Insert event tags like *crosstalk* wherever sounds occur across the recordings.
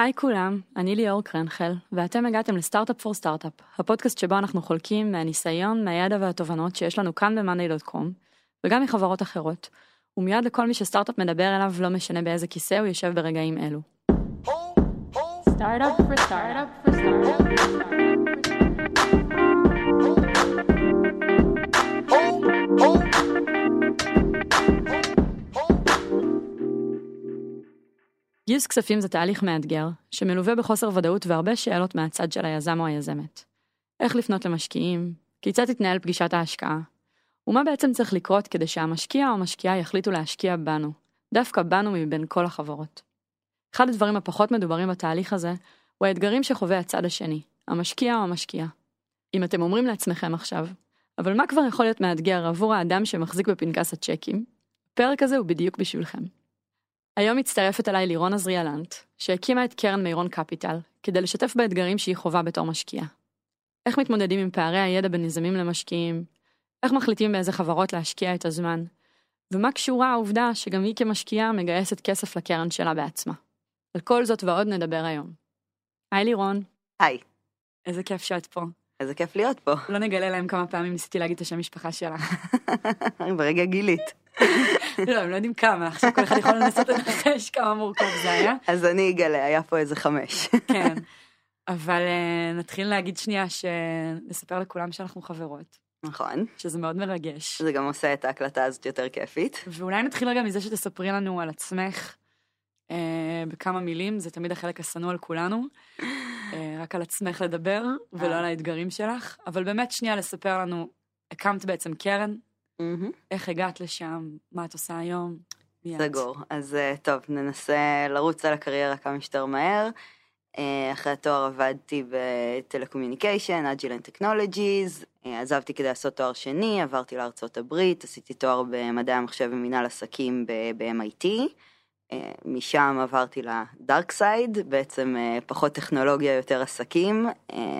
היי כולם, אני ליאור קרנחל, ואתם הגעתם לסטארט-אפ פור סטארט-אפ, הפודקאסט שבו אנחנו חולקים מהניסיון, מהידע והתובנות שיש לנו כאן ב-monday.com, וגם מחברות אחרות, ומיד לכל מי שסטארט-אפ מדבר אליו, לא משנה באיזה כיסא הוא יושב ברגעים אלו. Startup for startup for startup for startup. גיוס כספים זה תהליך מאתגר, שמלווה בחוסר ודאות והרבה שאלות מהצד של היזם או היזמת. איך לפנות למשקיעים? כיצד תתנהל פגישת ההשקעה? ומה בעצם צריך לקרות כדי שהמשקיע או המשקיעה יחליטו להשקיע בנו, דווקא בנו מבין כל החברות. אחד הדברים הפחות מדוברים בתהליך הזה, הוא האתגרים שחווה הצד השני, המשקיע או המשקיעה. אם אתם אומרים לעצמכם עכשיו, אבל מה כבר יכול להיות מאתגר עבור האדם שמחזיק בפנקס הצ'קים? הפרק הזה הוא בדיוק בשבילכם. היום מצטרפת אליי לירון עזריאלנט, שהקימה את קרן מירון קפיטל, כדי לשתף באתגרים שהיא חווה בתור משקיעה. איך מתמודדים עם פערי הידע בין יזמים למשקיעים, איך מחליטים באיזה חברות להשקיע את הזמן, ומה קשורה העובדה שגם היא כמשקיעה מגייסת כסף לקרן שלה בעצמה. על כל זאת ועוד נדבר היום. היי לירון, היי, איזה כיף שאת פה. איזה כיף להיות פה. לא נגלה להם כמה פעמים ניסיתי להגיד את השם משפחה שלה. *laughs* ברגע גילית. לא, הם לא יודעים כמה, עכשיו כל אחד יכול לנסות לנחש כמה מורכב זה היה. אז אני אגלה, היה פה איזה חמש. כן. אבל אה, נתחיל להגיד שנייה, שנספר לכולם שאנחנו חברות, נכון. שזה מאוד מרגש. זה גם עושה את ההקלטה הזאת יותר כיפית. ואולי נתחיל רגע מזה שתספרי לנו על עצמך אה, בכמה מילים, זה תמיד החלק השנוא על כולנו. אה, רק על עצמך לדבר, ולא אה. על האתגרים שלך. אבל באמת שנייה לספר לנו, הקמת בעצם קרן, מהמם. איך הגעת לשם, מה את עושה היום? סגור. אז אה, טוב, ננסה לרוץ על הקריירה כמה שיותר מהר. אה, אחרי התואר עבדתי ב telecommunication, technologies, אה, עזבתי כדי לעשות תואר שני, עברתי לארצות הברית, עשיתי תואר במדעי המחשב ומינהל עסקים ב-MIT. משם עברתי ל dark side, בעצם פחות טכנולוגיה, יותר עסקים.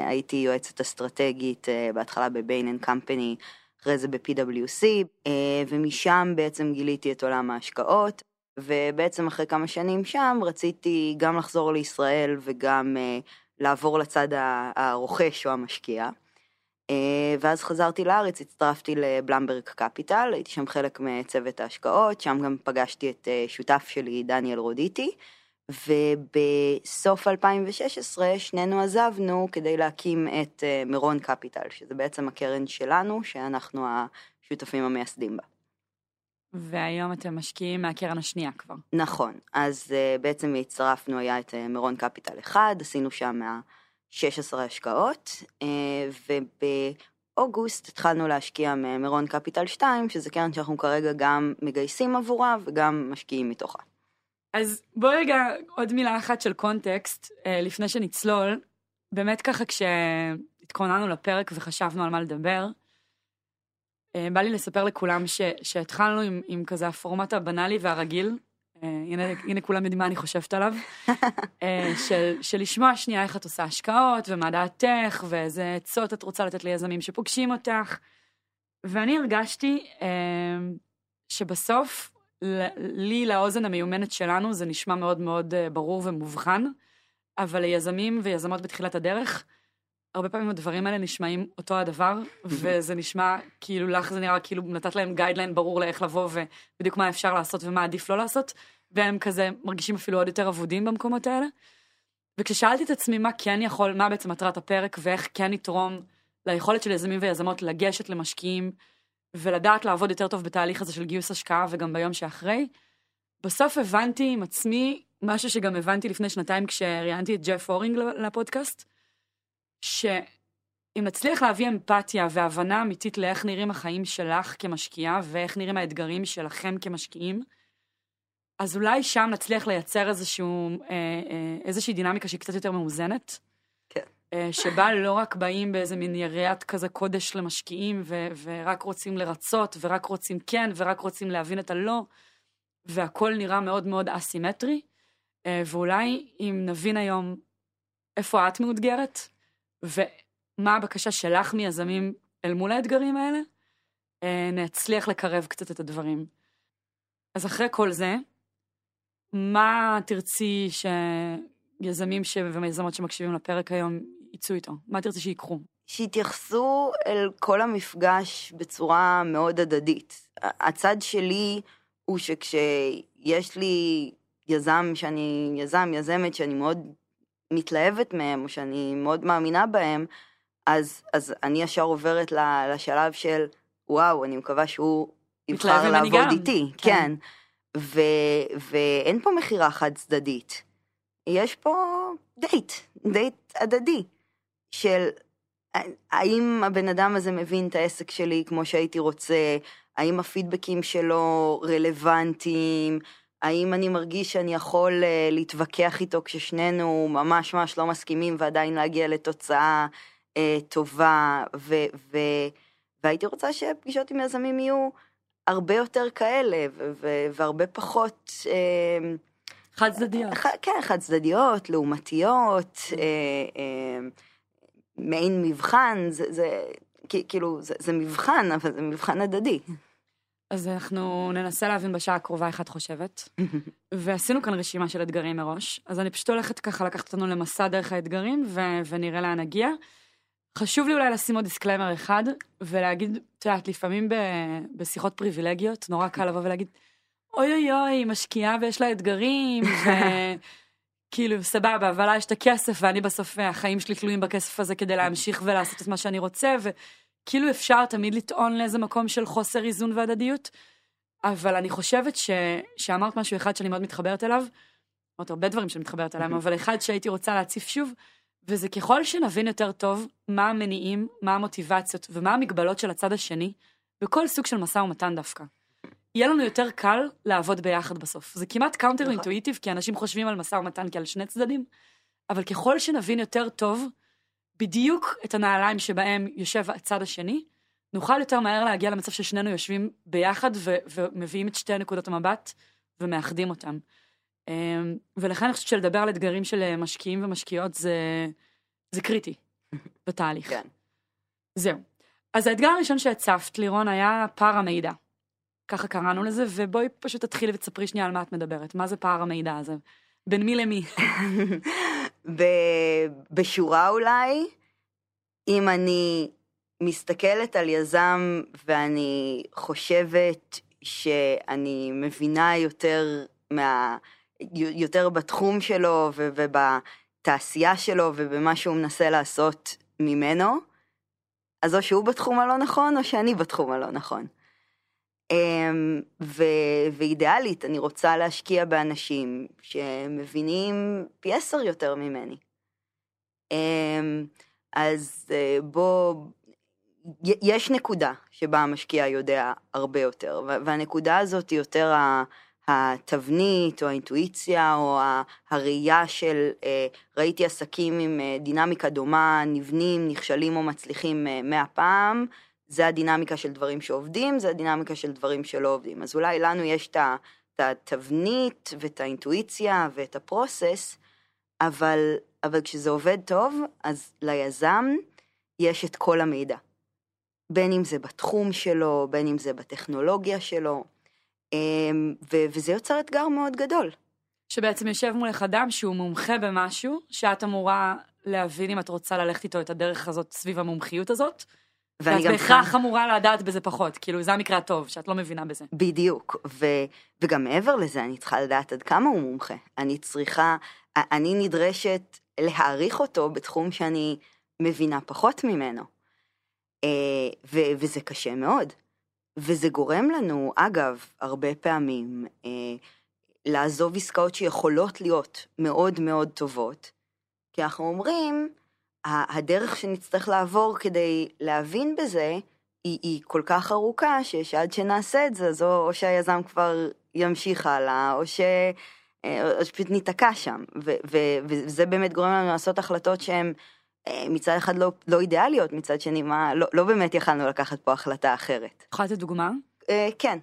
הייתי יועצת אסטרטגית בהתחלה ב Bain and Company, אחרי זה ב-PwC, אה, ומשם בעצם גיליתי את עולם ההשקעות, ובעצם אחרי כמה שנים שם רציתי גם לחזור לישראל וגם אה, לעבור לצד הרוכש או המשקיע. אה, ואז חזרתי לארץ, הצטרפתי ל Blumberg Capital, הייתי שם חלק מצוות ההשקעות, שם גם פגשתי את שותף שלי, דניאל רודיטי, ובסוף 2016 שנינו עזבנו כדי להקים את אה, מירון קפיטל, שזה בעצם הקרן שלנו, שאנחנו השותפים המייסדים בה. והיום אתם משקיעים מהקרן השנייה כבר. נכון, אז uh, בעצם הצטרפנו, היה את uh, מירון קפיטל 1, עשינו שם מה 16 השקעות, ובאוגוסט התחלנו להשקיע ממירון קפיטל 2, שזה קרן שאנחנו כרגע גם מגייסים עבורה וגם משקיעים מתוכה. אז בוא רגע עוד מילה אחת של קונטקסט, אה, לפני שנצלול. באמת ככה כשהתכוננו לפרק וחשבנו על מה לדבר, אה, בא לי לספר לכולם ש, שהתחלנו עם, עם כזה הפורמט הבנאלי והרגיל, אה, הנה, הנה כולם יודעים מה אני חושבת עליו, *laughs* של, של לשמוע שנייה איך את עושה השקעות ומה דעתך ואיזה עצות את רוצה לתת ליזמים שפוגשים אותך. ואני הרגשתי שבסוף לי, לאוזן המיומנת שלנו, זה נשמע מאוד מאוד אה, ברור ומובחן, אבל ליזמים ויזמות בתחילת הדרך, הרבה פעמים הדברים האלה נשמעים אותו הדבר, *laughs* וזה נשמע כאילו לך זה נראה כאילו נתת להם גיידליין ברור לאיך לבוא ובדיוק מה אפשר לעשות ומה עדיף לא לעשות, והם כזה מרגישים אפילו עוד יותר אבודים במקומות האלה. וכששאלתי את עצמי מה כן יכול, מה בעצם מטרת הפרק ואיך כן יתרום ליכולת של יזמים ויזמות לגשת למשקיעים ולדעת לעבוד יותר טוב בתהליך הזה של גיוס השקעה וגם ביום שאחרי, בסוף הבנתי עם עצמי משהו שגם הבנתי לפני שנתיים כשראיינתי את ג'ף הורינג לפודקאסט, שאם נצליח להביא אמפתיה והבנה אמיתית לאיך נראים החיים שלך כמשקיעה ואיך נראים האתגרים שלכם כמשקיעים, אז אולי שם נצליח לייצר איזשהו, אה, אה, איזושהי דינמיקה שהיא קצת יותר מאוזנת. אה, שבה לא רק באים באיזה מין יריית כזה קודש למשקיעים ו- ורק רוצים לרצות ורק רוצים כן ורק רוצים להבין את הלא והכל נראה מאוד מאוד אסימטרי אה, ואולי אם נבין היום איפה את מאותגרת ומה הבקשה שלך מיזמים אל מול האתגרים האלה, אה, נצליח לקרב קצת את הדברים. אז אחרי כל זה, מה תרצי שיזמים ש... ומיזמות שמקשיבים לפרק היום יצאו איתו? מה תרצה שיקחו? שהתייחסו אל כל המפגש בצורה מאוד הדדית. הצד שלי הוא שכשיש לי יזם שאני, יזם, יזמת שאני מאוד מתלהבת מהם, או שאני מאוד מאמינה בהם, אז, אז אני ישר עוברת לשלב של, וואו, אני מקווה שהוא יבחר לעבוד. איתי. כן. כן. ו, ואין פה מכירה חד צדדית. יש פה דייט, דייט הדדי, של האם הבן אדם הזה מבין את העסק שלי כמו שהייתי רוצה, האם הפידבקים שלו רלוונטיים, האם אני מרגיש שאני יכול אה, להתווכח איתו כששנינו ממש ממש לא מסכימים ועדיין להגיע לתוצאה אה, טובה, ו, ו, והייתי רוצה שפגישות עם יזמים יהיו הרבה יותר כאלה, ו, ו, והרבה פחות... אה, חד צדדיות. ח- כן, חד צדדיות, לעומתיות, אה, אה, מעין מבחן, זה, זה כאילו, זה, זה מבחן, אבל זה מבחן הדדי. אז אנחנו ננסה להבין בשעה הקרובה איך את חושבת. *laughs* ועשינו כאן רשימה של אתגרים מראש, אז אני פשוט הולכת ככה לקחת אותנו למסע דרך האתגרים, ו- ונראה לאן נגיע. חשוב לי אולי לשים עוד disclaimer אחד, ולהגיד, את יודעת, לפעמים ב- בשיחות פריבילגיות, נורא קל לבוא ולהגיד, אוי אוי אוי, היא משקיעה ויש לה אתגרים, *laughs* וכאילו, סבבה, אבל לה יש את הכסף, ואני בסוף, אה, החיים שלי תלויים בכסף הזה כדי להמשיך ולעשות את מה שאני רוצה, וכאילו אפשר תמיד לטעון לאיזה מקום של חוסר איזון והדדיות, אבל אני חושבת ש... שאמרת משהו אחד שאני מאוד מתחברת אליו, אמרת הרבה דברים שאני מתחברת אליהם, אבל אחד שהייתי רוצה להציף שוב, וזה ככל שנבין יותר טוב מה המניעים, מה המוטיבציות ומה המגבלות של הצד השני, בכל סוג של משא ומתן דווקא. יהיה לנו יותר קל לעבוד ביחד בסוף. זה כמעט counter נכון. intuitive, כי אנשים חושבים על משא ומתן כעל שני צדדים, אבל ככל שנבין יותר טוב בדיוק את הנעליים שבהם יושב הצד השני, נוכל יותר מהר להגיע למצב ששנינו יושבים ביחד ו- ומביאים את שתי נקודות המבט ומאחדים אותם. אמ, ולכן אני חושבת שלדבר על אתגרים של אה, משקיעים ומשקיעות זה, זה קריטי בתהליך. כן. זהו. אז האתגר הראשון שהצפת, לירון, היה פער המידע. ככה קראנו לזה, ובואי פשוט תתחילי ותספרי שנייה על מה את מדברת. מה זה פער המידע הזה? בין מי למי? *laughs* בשורה אולי, אם אני מסתכלת על יזם ואני חושבת שאני מבינה יותר מה... יותר בתחום שלו ובתעשייה שלו ובמה שהוא מנסה לעשות ממנו, אז או שהוא בתחום הלא נכון או שאני בתחום הלא נכון. אמ, ו- ואידיאלית, אני רוצה להשקיע באנשים שמבינים פי עשר יותר ממני. אמ, אז אה, בוא, יש נקודה שבה המשקיע יודע הרבה יותר, והנקודה הזאת היא יותר התבנית או האינטואיציה או הראייה של אה, ראיתי עסקים עם אה, דינמיקה דומה, נבנים, נכשלים או מצליחים מאה פעם, זה הדינמיקה של דברים שעובדים, זה הדינמיקה של דברים שלא עובדים. אז אולי לנו יש את התבנית ואת האינטואיציה ואת הפרוסס, אבל, אבל כשזה עובד טוב, אז ליזם יש את כל המידע. בין אם זה בתחום שלו, בין אם זה בטכנולוגיה שלו, אמ, ו- וזה יוצר אתגר מאוד גדול. שבעצם יושב מולך אדם שהוא מומחה במשהו, שאת אמורה להבין אם את רוצה ללכת איתו את הדרך הזאת סביב המומחיות הזאת, ואני ואת גם בהכרח אמורה לדעת בזה פחות, כאילו זה המקרה הטוב, שאת לא מבינה בזה. בדיוק, ו, וגם מעבר לזה, אני צריכה לדעת עד כמה הוא מומחה. אני צריכה, אני נדרשת להעריך אותו בתחום שאני מבינה פחות ממנו. אה, ו, וזה קשה מאוד. וזה גורם לנו, אגב, הרבה פעמים, אה, לעזוב עסקאות שיכולות להיות מאוד מאוד טובות, כי אנחנו אומרים, הדרך שנצטרך לעבור כדי להבין בזה, היא, היא כל כך ארוכה, שעד שנעשה את זה, אז או, או שהיזם כבר ימשיך הלאה, או, ש, אה, או שפשוט ניתקע שם. ו, ו, וזה באמת גורם לנו לעשות החלטות שהן אה, מצד אחד לא, לא אידיאליות, מצד שני, מה, לא, לא באמת יכלנו לקחת פה החלטה אחרת. יכולה לתת דוגמה? אה, כן,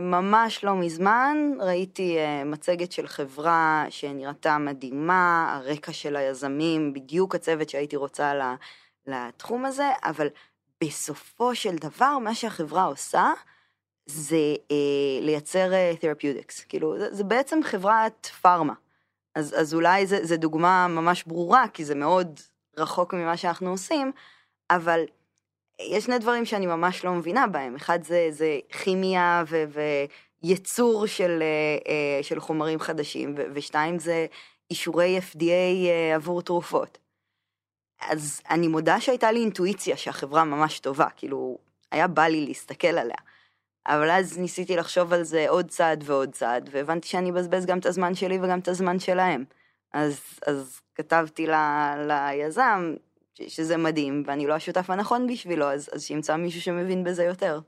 ממש לא מזמן ראיתי אה, מצגת של חברה שנראתה מדהימה, הרקע של היזמים, בדיוק הצוות שהייתי רוצה לתחום הזה, אבל בסופו של דבר מה שהחברה עושה זה אה, לייצר תרפיוטיקס, כאילו זה, זה בעצם חברת פארמה. אז, אז אולי זו דוגמה ממש ברורה, כי זה מאוד רחוק ממה שאנחנו עושים, אבל יש שני דברים שאני ממש לא מבינה בהם. אחד זה, זה כימיה ו, ויצור של, אה, של חומרים חדשים, ו, ושתיים זה אישורי FDA אה, עבור תרופות. אז אני מודה שהייתה לי אינטואיציה שהחברה ממש טובה, כאילו, היה בא לי להסתכל עליה. אבל אז ניסיתי לחשוב על זה עוד צעד ועוד צעד, והבנתי שאני אבזבז גם את הזמן שלי וגם את הזמן שלהם. אז, אז כתבתי ל, ליזם שזה מדהים, ואני לא השותף הנכון בשבילו, אז, אז שימצא מישהו שמבין בזה יותר.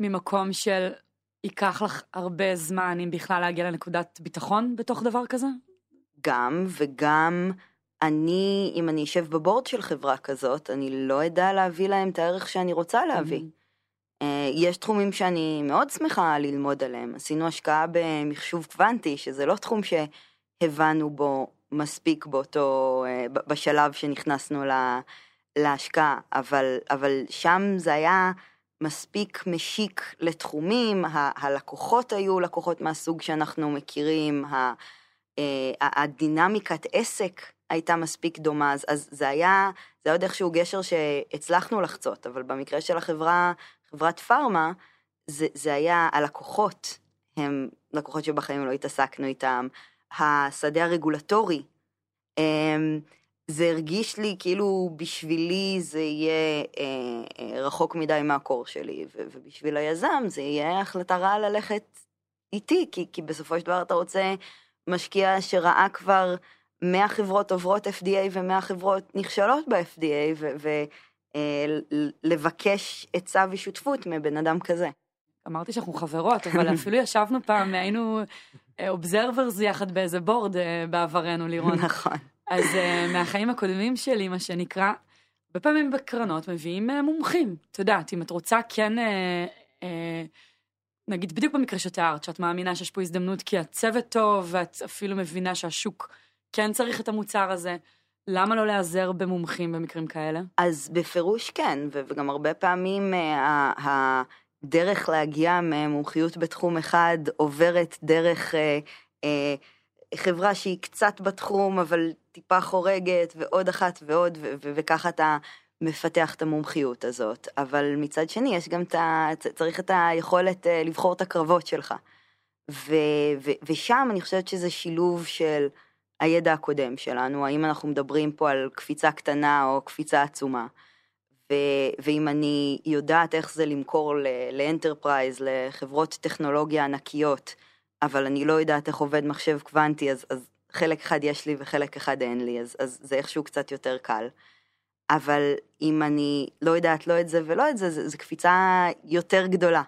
ממקום של ייקח לך הרבה זמן, אם בכלל, להגיע לנקודת ביטחון בתוך דבר כזה? גם, וגם אני, אם אני אשב בבורד של חברה כזאת, אני לא אדע להביא להם את הערך שאני רוצה להביא. Mm-hmm. יש תחומים שאני מאוד שמחה ללמוד עליהם. עשינו השקעה במחשוב קוונטי, שזה לא תחום שהבנו בו מספיק באותו, אה, בשלב שנכנסנו להשקעה, אבל, אבל שם זה היה מספיק משיק לתחומים, הלקוחות היו לקוחות מהסוג שאנחנו מכירים, אה, הדינמיקת עסק הייתה מספיק דומה, אז, אז זה היה, זה היה עוד איכשהו גשר שהצלחנו לחצות, אבל במקרה של החברה, חברת פארמה, זה, זה היה הלקוחות, הם לקוחות שבחיים לא התעסקנו איתם, השדה הרגולטורי, אמ, זה הרגיש לי כאילו בשבילי זה יהיה אה, אה, רחוק מדי מהקור שלי, ובשביל היזם זה יהיה החלטה רעה ללכת איתי, כי, כי בסופו של דבר אתה רוצה משקיע שראה כבר 100 חברות עוברות FDA ו-100 חברות נכשלות ב-FDA, ולבקש אה, עצה ושותפות מבן אדם כזה. אמרתי שאנחנו חברות, אבל *laughs* אפילו ישבנו פעם, היינו אובזרברס יחד באיזה בורד בעברנו, לירון. נכון. אז uh, מהחיים הקודמים שלי, מה שנקרא, הרבה פעמים בקרנות מביאים מומחים. את יודעת, אם את רוצה כן, נגיד בדיוק במקרה שתיארת, שאת מאמינה שיש פה הזדמנות כי הצוות טוב, ואת אפילו מבינה שהשוק כן צריך את המוצר הזה, למה לא להיעזר במומחים במקרים כאלה? אז בפירוש כן, וגם הרבה פעמים הדרך להגיע ממומחיות בתחום אחד עוברת דרך... Uh, uh, חברה שהיא קצת בתחום, אבל טיפה חורגת, ועוד אחת ועוד, וככה אתה מפתח את המומחיות הזאת. אבל מצד שני, יש גם את ה... צריך את היכולת אה, לבחור את הקרבות שלך. ו, ו, ושם אני חושבת שזה שילוב של הידע הקודם שלנו, האם אנחנו מדברים פה על קפיצה קטנה או קפיצה עצומה. ו, ואם אני יודעת איך זה למכור ל enterprise, לחברות טכנולוגיה ענקיות, אבל אני לא יודעת איך עובד מחשב קוונטי, אז, אז חלק אחד יש לי וחלק אחד אין לי, אז, אז זה איכשהו קצת יותר קל. אבל אם אני לא יודעת לא את זה ולא את זה, זו קפיצה יותר גדולה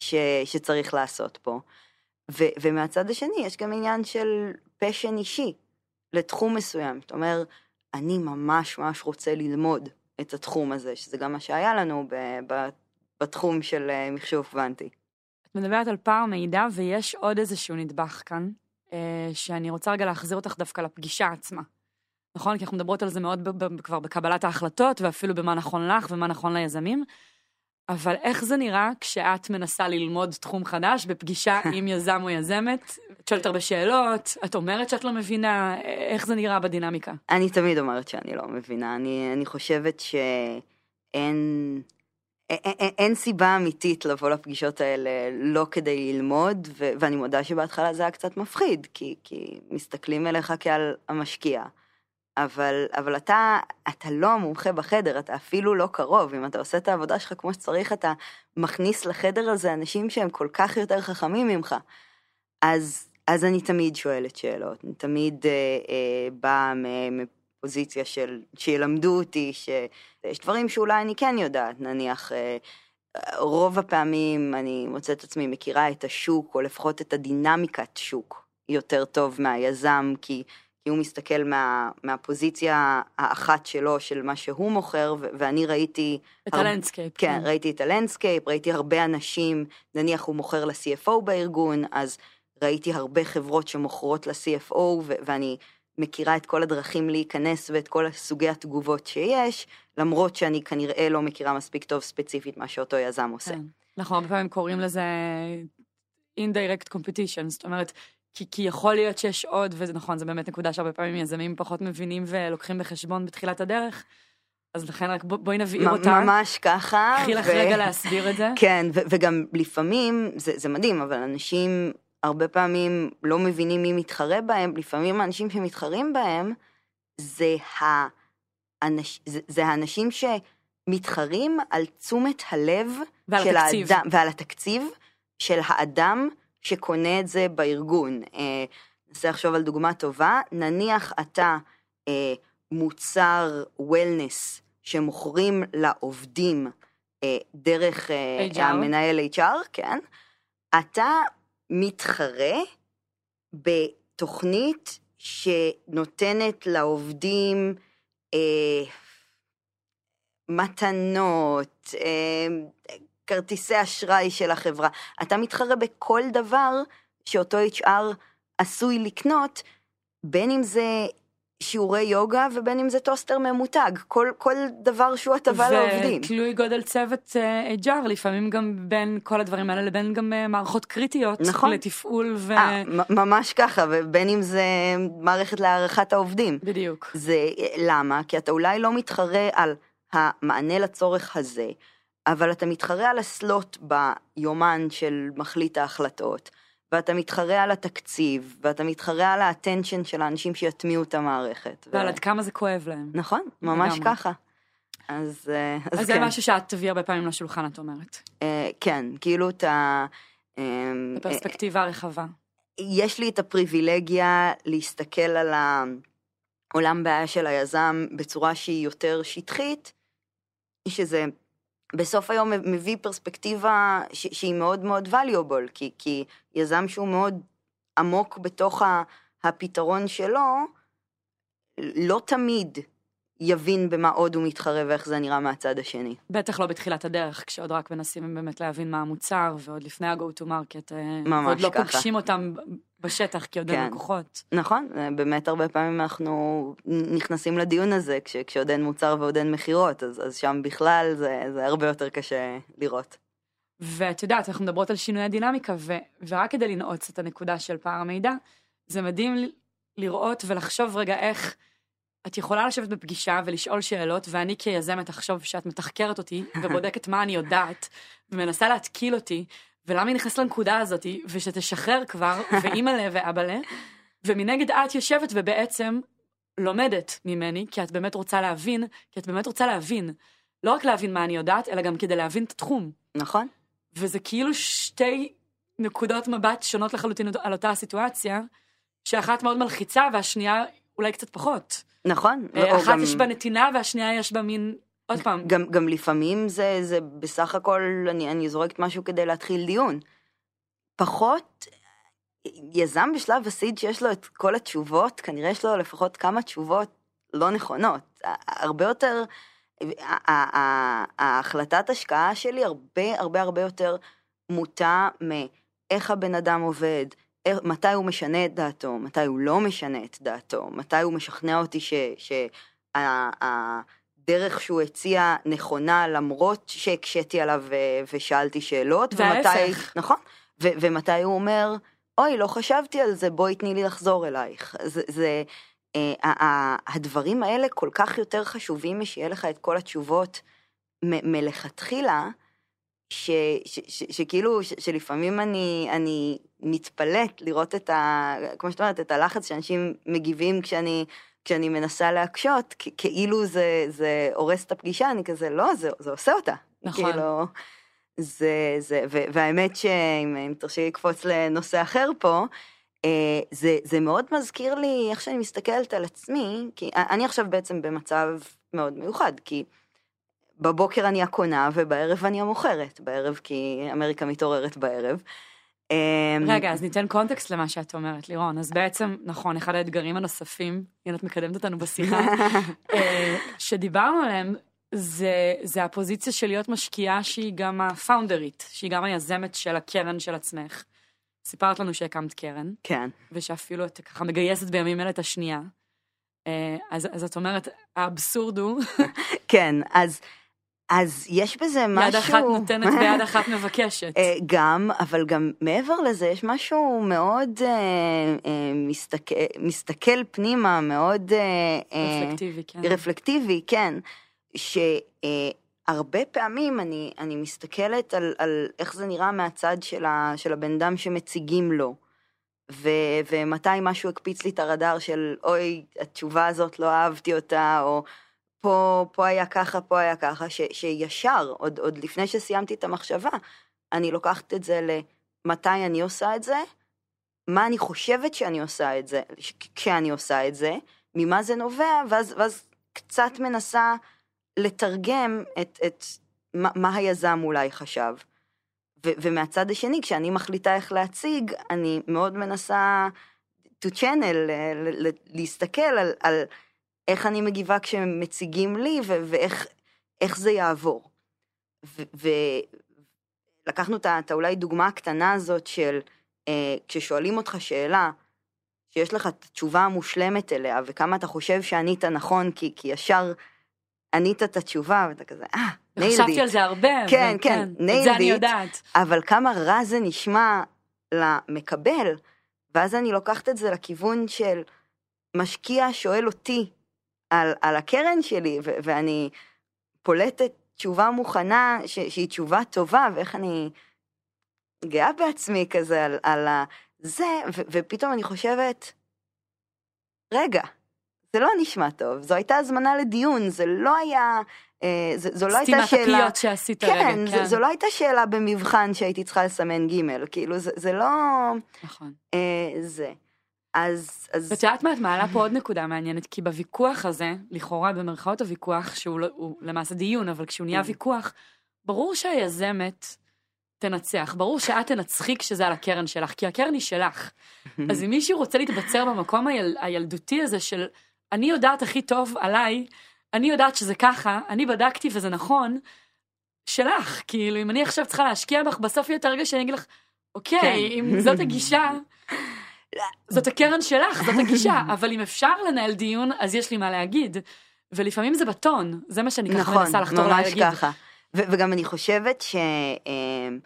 ש, שצריך לעשות פה. ו, ומהצד השני, יש גם עניין של פשן אישי לתחום מסוים. זאת אומרת, אני ממש ממש רוצה ללמוד את התחום הזה, שזה גם מה שהיה לנו ב, ב, בתחום של אה, מחשוב קוונטי. את מדברת על פער מידע, ויש עוד איזשהו נדבך כאן, אה, שאני רוצה רגע להחזיר אותך דווקא לפגישה עצמה. נכון? כי אנחנו מדברות על זה מאוד ב- ב- כבר בקבלת ההחלטות, ואפילו במה נכון לך ומה נכון ליזמים. אבל איך זה נראה כשאת מנסה ללמוד תחום חדש בפגישה *laughs* עם יזם או יזמת? את שואלת הרבה שאלות, את אומרת שאת לא מבינה, איך זה נראה בדינמיקה? אני תמיד אומרת שאני לא מבינה. אני, אני חושבת שאין... אין סיבה אמיתית לבוא לפגישות האלה לא כדי ללמוד, ו- ואני מודה שבהתחלה זה היה קצת מפחיד, כי, כי מסתכלים אליך כעל המשקיע. אבל, אבל אתה, אתה לא המומחה בחדר, אתה אפילו לא קרוב. אם אתה עושה את העבודה שלך כמו שצריך, אתה מכניס לחדר הזה אנשים שהם כל כך יותר חכמים ממך. אז, אז אני תמיד שואלת שאלות, אני תמיד אה, אה, באה פוזיציה של, שילמדו אותי שיש דברים שאולי אני כן יודעת, נניח אה, רוב הפעמים אני מוצאת עצמי מכירה את השוק, או לפחות את הדינמיקת שוק, יותר טוב מהיזם, כי, כי הוא מסתכל מה, מהפוזיציה האחת שלו, של מה שהוא מוכר, ו- ואני ראיתי... את הר... ה landscape. כן, כן, ראיתי את ה landscape, ראיתי הרבה אנשים, נניח הוא מוכר ל-CFO בארגון, אז ראיתי הרבה חברות שמוכרות ל-CFO, ו- ואני... מכירה את כל הדרכים להיכנס ואת כל סוגי התגובות שיש, למרות שאני כנראה לא מכירה מספיק טוב ספציפית מה שאותו יזם עושה. כן. אנחנו הרבה פעמים קוראים לזה indirect competition, זאת אומרת, כי, כי יכול להיות שיש עוד, וזה נכון, זה באמת נקודה שהרבה פעמים יזמים פחות מבינים ולוקחים בחשבון בתחילת הדרך. אז לכן רק בוא, בואי נבהיר אותה. ממש ככה. קחי לך ו- רגע להסביר את זה. *laughs* כן, ו- וגם לפעמים, זה, זה מדהים, אבל אנשים הרבה פעמים לא מבינים מי מתחרה בהם, לפעמים האנשים שמתחרים בהם, זה, האנש, זה, זה האנשים שמתחרים על תשומת הלב ועל של התקציב. האדם, ועל התקציב של האדם שקונה את זה בארגון. אה, ננסה לחשוב על דוגמה טובה, נניח אתה אה, מוצר וולנס שמוכרים לעובדים אה, דרך אה, HR. המנהל HR, כן, אתה מתחרה בתוכנית שנותנת לעובדים אה, מתנות, אה, כרטיסי אשראי של החברה. אתה מתחרה בכל דבר שאותו HR עשוי לקנות, בין אם זה שיעורי יוגה ובין אם זה טוסטר ממותג, כל, כל דבר שהוא הטבה לעובדים. ותלוי גודל צוות אה, HR, לפעמים גם בין כל הדברים האלה לבין גם אה, מערכות קריטיות. נכון. לתפעול ו... אה, מ- ממש ככה, ובין אם זה מערכת להערכת העובדים. בדיוק. זה למה? כי אתה אולי לא מתחרה על המענה לצורך הזה, אבל אתה מתחרה על הסלוט ביומן של מחליט ההחלטות, ואתה מתחרה על התקציב, ואתה מתחרה על האטנשן של האנשים שיטמיעו את המערכת. ו- ועל עד כמה זה כואב להם. נכון, ממש לגמרי. ככה. אז, אה, אז, אז זה כן, משהו שאת תביאי הרבה פעמים לשולחן, את אומרת. אה, כן, כאילו את ה... אה, בפרספקטיבה הרחבה. יש לי את הפריבילגיה להסתכל על העולם בעיה של היזם בצורה שהיא יותר שטחית, שזה בסוף היום מביא פרספקטיבה ש- שהיא מאוד מאוד valuable, כי, כי יזם שהוא מאוד עמוק בתוך ה- הפתרון שלו, לא תמיד יבין במה עוד הוא מתחרה ואיך זה נראה מהצד השני. בטח לא בתחילת הדרך, כשעוד רק מנסים באמת להבין מה המוצר, ועוד לפני ה-go to market, אה, ממש ועוד לא ככה. פוגשים אותם בשטח, כי עוד אין כן. לקוחות. נכון, באמת הרבה פעמים אנחנו נכנסים לדיון הזה כש, כשעוד אין מוצר ועוד אין מכירות, אז, אז שם בכלל זה, זה הרבה יותר קשה לראות. ואת יודעת, אנחנו מדברות על שינוי הדינמיקה, ו- ורק כדי לנעוץ את הנקודה של פער המידע, זה מדהים לראות ולחשוב רגע איך את יכולה לשבת בפגישה ולשאול שאלות, ואני כיזמת אחשוב שאת מתחקרת אותי *laughs* ובודקת מה אני יודעת, ומנסה להתקיל אותי, ולמה היא נכנסת לנקודה הזאת, ושתשחרר כבר, ואימא'לה ואבא'לה, ומנגד את יושבת ובעצם לומדת ממני, כי את באמת רוצה להבין, כי את באמת רוצה להבין. לא רק להבין מה אני יודעת, אלא גם כדי להבין את התחום. נכון? וזה כאילו שתי נקודות מבט שונות לחלוטין על אותה הסיטואציה, שאחת מאוד מלחיצה והשנייה אולי קצת פחות. נכון. אה, אחת גם- יש בה נתינה והשנייה יש בה מין, עוד פעם, גם, גם לפעמים זה, זה בסך הכל, אני, אני זורקת משהו כדי להתחיל דיון. פחות, יזם בשלב הסיד שיש לו את כל התשובות, כנראה יש לו לפחות כמה תשובות לא נכונות. הרבה יותר, ההחלטת השקעה שלי הרבה הרבה הרבה יותר מוטה מאיך הבן אדם עובד, מתי הוא משנה את דעתו, מתי הוא לא משנה את דעתו, מתי הוא משכנע אותי ש... ש ה- ה- הדרך שהוא הציע נכונה למרות שהקשיתי עליו ו- ושאלתי שאלות. וההפך. נכון. ו- ומתי הוא אומר, אוי, לא חשבתי על זה, בואי תני לי לחזור אלייך. זה, זה אה, הדברים האלה כל כך יותר חשובים משיהיה לך את כל התשובות מ- מלכתחילה, ש- ש- ש- שכאילו, ש- שלפעמים אני, אני מתפלאת לראות את ה... כמו שאת אומרת, את הלחץ שאנשים מגיבים כשאני... כשאני מנסה להקשות, כאילו זה, זה הורס את הפגישה, אני כזה, לא, זה, זה עושה אותה. נכון. כאילו, זה, זה, ו, והאמת שאם אם תרשי לי לקפוץ לנושא אחר פה, אה, זה, זה מאוד מזכיר לי איך שאני מסתכלת על עצמי, כי אני עכשיו בעצם במצב מאוד מיוחד, כי בבוקר אני הקונה ובערב אני המוכרת, בערב כי אמריקה מתעוררת בערב. אה, רגע, אז ניתן קונטקסט למה שאת אומרת, לירון. אז בעצם, נכון, אחד האתגרים הנוספים, הנה את מקדמת אותנו בשיחה, *laughs* אה, שדיברנו עליהם, זה, זה הפוזיציה של להיות משקיעה שהיא גם הפאונדרית, שהיא גם היזמת של הקרן של עצמך. סיפרת לנו שהקמת קרן, כן, ושאפילו את ככה מגייסת בימים אלה את השנייה. אה, אז, אז את אומרת, האבסורד הוא, כן, אז אז יש בזה משהו... יד אחת נותנת ויד אחת מבקשת. אה, גם, אבל גם מעבר לזה, יש משהו מאוד אה, אה, מסתכל, מסתכל פנימה, מאוד... אה, אה, רפלקטיבי, כן. רפלקטיבי, כן, שהרבה פעמים אני, אני מסתכלת על, על איך זה נראה מהצד של, ה, של הבן אדם שמציגים לו, ו, ומתי משהו הקפיץ לי את הרדאר של אוי, התשובה הזאת, לא אהבתי אותה, או פה, פה היה ככה, פה היה ככה, ש, שישר, עוד, עוד לפני שסיימתי את המחשבה, אני לוקחת את זה למתי אני עושה את זה, מה אני חושבת שאני עושה את זה, כשאני עושה את זה, ממה זה נובע, ואז, ואז קצת מנסה לתרגם את, את מה, מה היזם אולי חשב. ו, ומהצד השני, כשאני מחליטה איך להציג, אני מאוד מנסה to channel, ל- להסתכל על, על איך אני מגיבה כשמציגים לי, ו- ואיך איך זה יעבור. ולקחנו ה- את האולי דוגמה הקטנה הזאת של אה, כששואלים אותך שאלה, שיש לך את התשובה המושלמת אליה, וכמה אתה חושב שענית נכון, כי, כי ישר ענית את התשובה, ואתה כזה, אה, nailed חשבתי it. על זה הרבה. כן, אבל כן, את זה nailed אני it. יודעת. אבל כמה רע זה נשמע למקבל, ואז אני לוקחת את זה לכיוון של משקיע שואל אותי על, על הקרן שלי, ו- ואני פולטת תשובה מוכנה, ש- שהיא תשובה טובה, ואיך אני גאה בעצמי כזה על, על ה- זה, ו- ופתאום אני חושבת, רגע, זה לא נשמע טוב, זו הייתה הזמנה לדיון, זה לא היה, אה, זו, זו לא הייתה סתימת שאלה... הפיות שעשית כן, רגע. כן. זו לא הייתה שאלה במבחן שהייתי צריכה לסמן ג', כאילו זה, זה לא נכון. אה, זה. אז, אז ואת יודעת מה, את מעלה פה עוד נקודה מעניינת, כי בוויכוח הזה, לכאורה במרכאות הוויכוח, שהוא לא, למעשה דיון, אבל כשהוא נהיה כן. ויכוח, ברור שהיזמת תנצח, ברור שאת תנצחי כשזה על הקרן שלך, כי הקרן היא שלך. *laughs* אז אם מישהו רוצה להתבצר במקום היל, הילדותי הזה של אני יודעת הכי טוב עליי, אני יודעת שזה ככה, אני בדקתי וזה נכון, שלך, כאילו אם אני עכשיו צריכה להשקיע בך, בסוף יהיה את הרגע שאני אגיד לך, אוקיי, כן. אם זאת הגישה, *laughs* זאת הקרן שלך, זאת הגישה, *laughs* אבל אם אפשר לנהל דיון, אז יש לי מה להגיד. ולפעמים זה בטון, זה מה שאני ככה נכון, מנסה לחתור ממש להגיד. ככה. ו- וגם אני חושבת ש... אמ,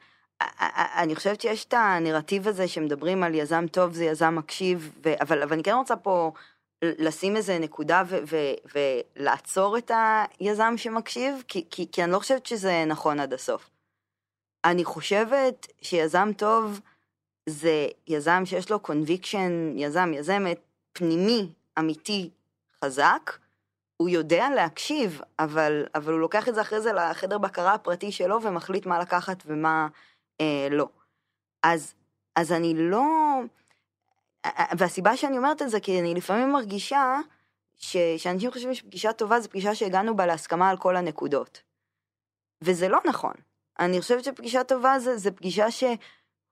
אני חושבת שיש את הנרטיב הזה שמדברים על יזם טוב זה יזם מקשיב, ו- אבל, אבל אני כן רוצה פה לשים איזה נקודה ו- ו- ולעצור את היזם שמקשיב, כי, כי, כי אני לא חושבת שזה נכון עד הסוף. אני חושבת שיזם טוב זה יזם שיש לו קונביקשן, יזם, יזמת, פנימי, אמיתי, חזק, הוא יודע להקשיב, אבל, אבל הוא לוקח את זה אחרי זה לחדר בקרה הפרטי שלו ומחליט מה לקחת ומה אה, לא. אז, אז אני לא... והסיבה שאני אומרת את זה, כי אני לפעמים מרגישה ש, שאנשים חושבים שפגישה טובה זו פגישה שהגענו בה להסכמה על כל הנקודות. וזה לא נכון. אני חושבת שפגישה טובה זה, זה פגישה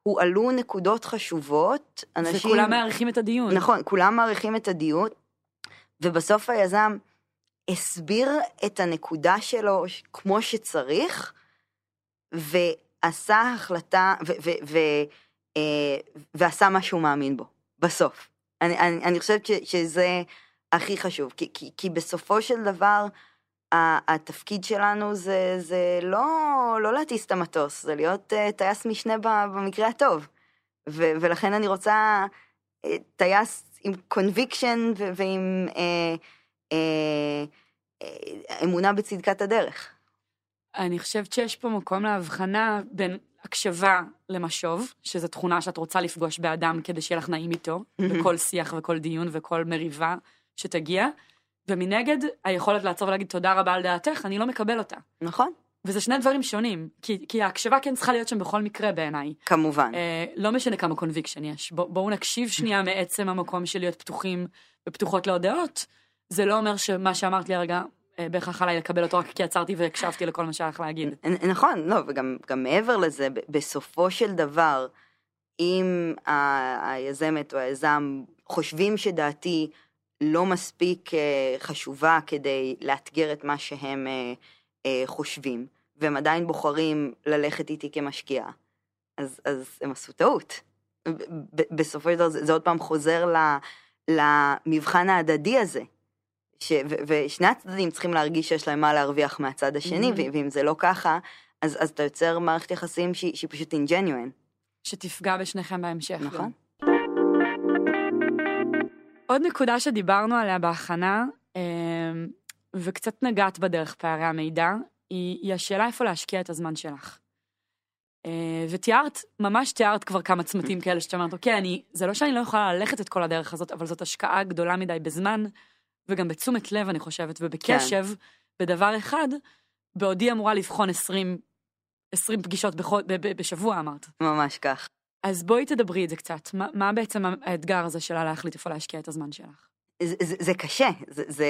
שהועלו נקודות חשובות. אנשים... וכולם מעריכים את הדיון. נכון, כולם מעריכים את הדיון, ובסוף היזם הסביר את הנקודה שלו כמו שצריך, ועשה החלטה, ו- ו- ו- אה, ועשה מה שהוא מאמין בו, בסוף. אני, אני, אני חושבת ש, שזה הכי חשוב, כי, כי, כי בסופו של דבר, התפקיד שלנו זה, זה לא, לא להטיס את המטוס, זה להיות אה, טייס משנה במקרה הטוב. ו- ולכן אני רוצה אה, טייס עם conviction ועם אה, אה, אה, אמונה בצדקת הדרך. אני חושבת שיש פה מקום להבחנה בין הקשבה למשוב, שזו תכונה שאת רוצה לפגוש באדם כדי שיהיה לך נעים איתו, בכל שיח וכל דיון וכל מריבה שתגיע, ומנגד היכולת לעצור ולהגיד תודה רבה על דעתך, אני לא מקבל אותה. נכון? וזה שני דברים שונים, כי, כי ההקשבה כן צריכה להיות שם בכל מקרה בעיניי. כמובן. אה, לא משנה כמה קונביקשן יש, בוא, בואו נקשיב שנייה *laughs* מעצם המקום של להיות פתוחים ופתוחות להודעות. זה לא אומר שמה שאמרת לי הרגע אה, בהכרח עליי לקבל אותו רק כי עצרתי והקשבתי לכל מה שהיה לך להגיד. נכון, לא, וגם גם מעבר לזה, בסופו של דבר, אם היזמת או היזם חושבים שדעתי לא מספיק אה, חשובה כדי לאתגר את מה שהם אה, אה, חושבים, והם עדיין בוחרים ללכת איתי כמשקיעה, אז, אז הם עשו טעות. בסופו של דבר זה, זה עוד פעם חוזר למבחן ההדדי הזה, ש, ו, ושני הצדדים צריכים להרגיש שיש להם מה להרוויח מהצד השני, Mhm. ו- ואם זה לא ככה, אז, אז אתה יוצר מערכת יחסים שהיא, שהיא פשוט ingenuine, שתפגע בשניכם בהמשך. גם. עוד נקודה שדיברנו עליה בהכנה, אה, וקצת נגעת בדרך פערי המידע, היא, היא השאלה איפה להשקיע את הזמן שלך. אה, ותיארת, ממש תיארת כבר כמה צמתים *laughs* כאלה שאתה אומרת, אוקיי, אני, זה לא שאני לא יכולה ללכת את כל הדרך הזאת, אבל זאת השקעה גדולה מדי בזמן, וגם בתשומת לב, אני חושבת, ובקשב, בדבר אחד, בעודי אמורה לבחון 20, 20 פגישות בחוד, ב, ב, בשבוע, אמרת. ממש כך. אז בואי תדברי את זה קצת. מה, מה בעצם האתגר הזה שלה להחליט איפה להשקיע את הזמן שלך? זה, זה, זה קשה, זה, זה,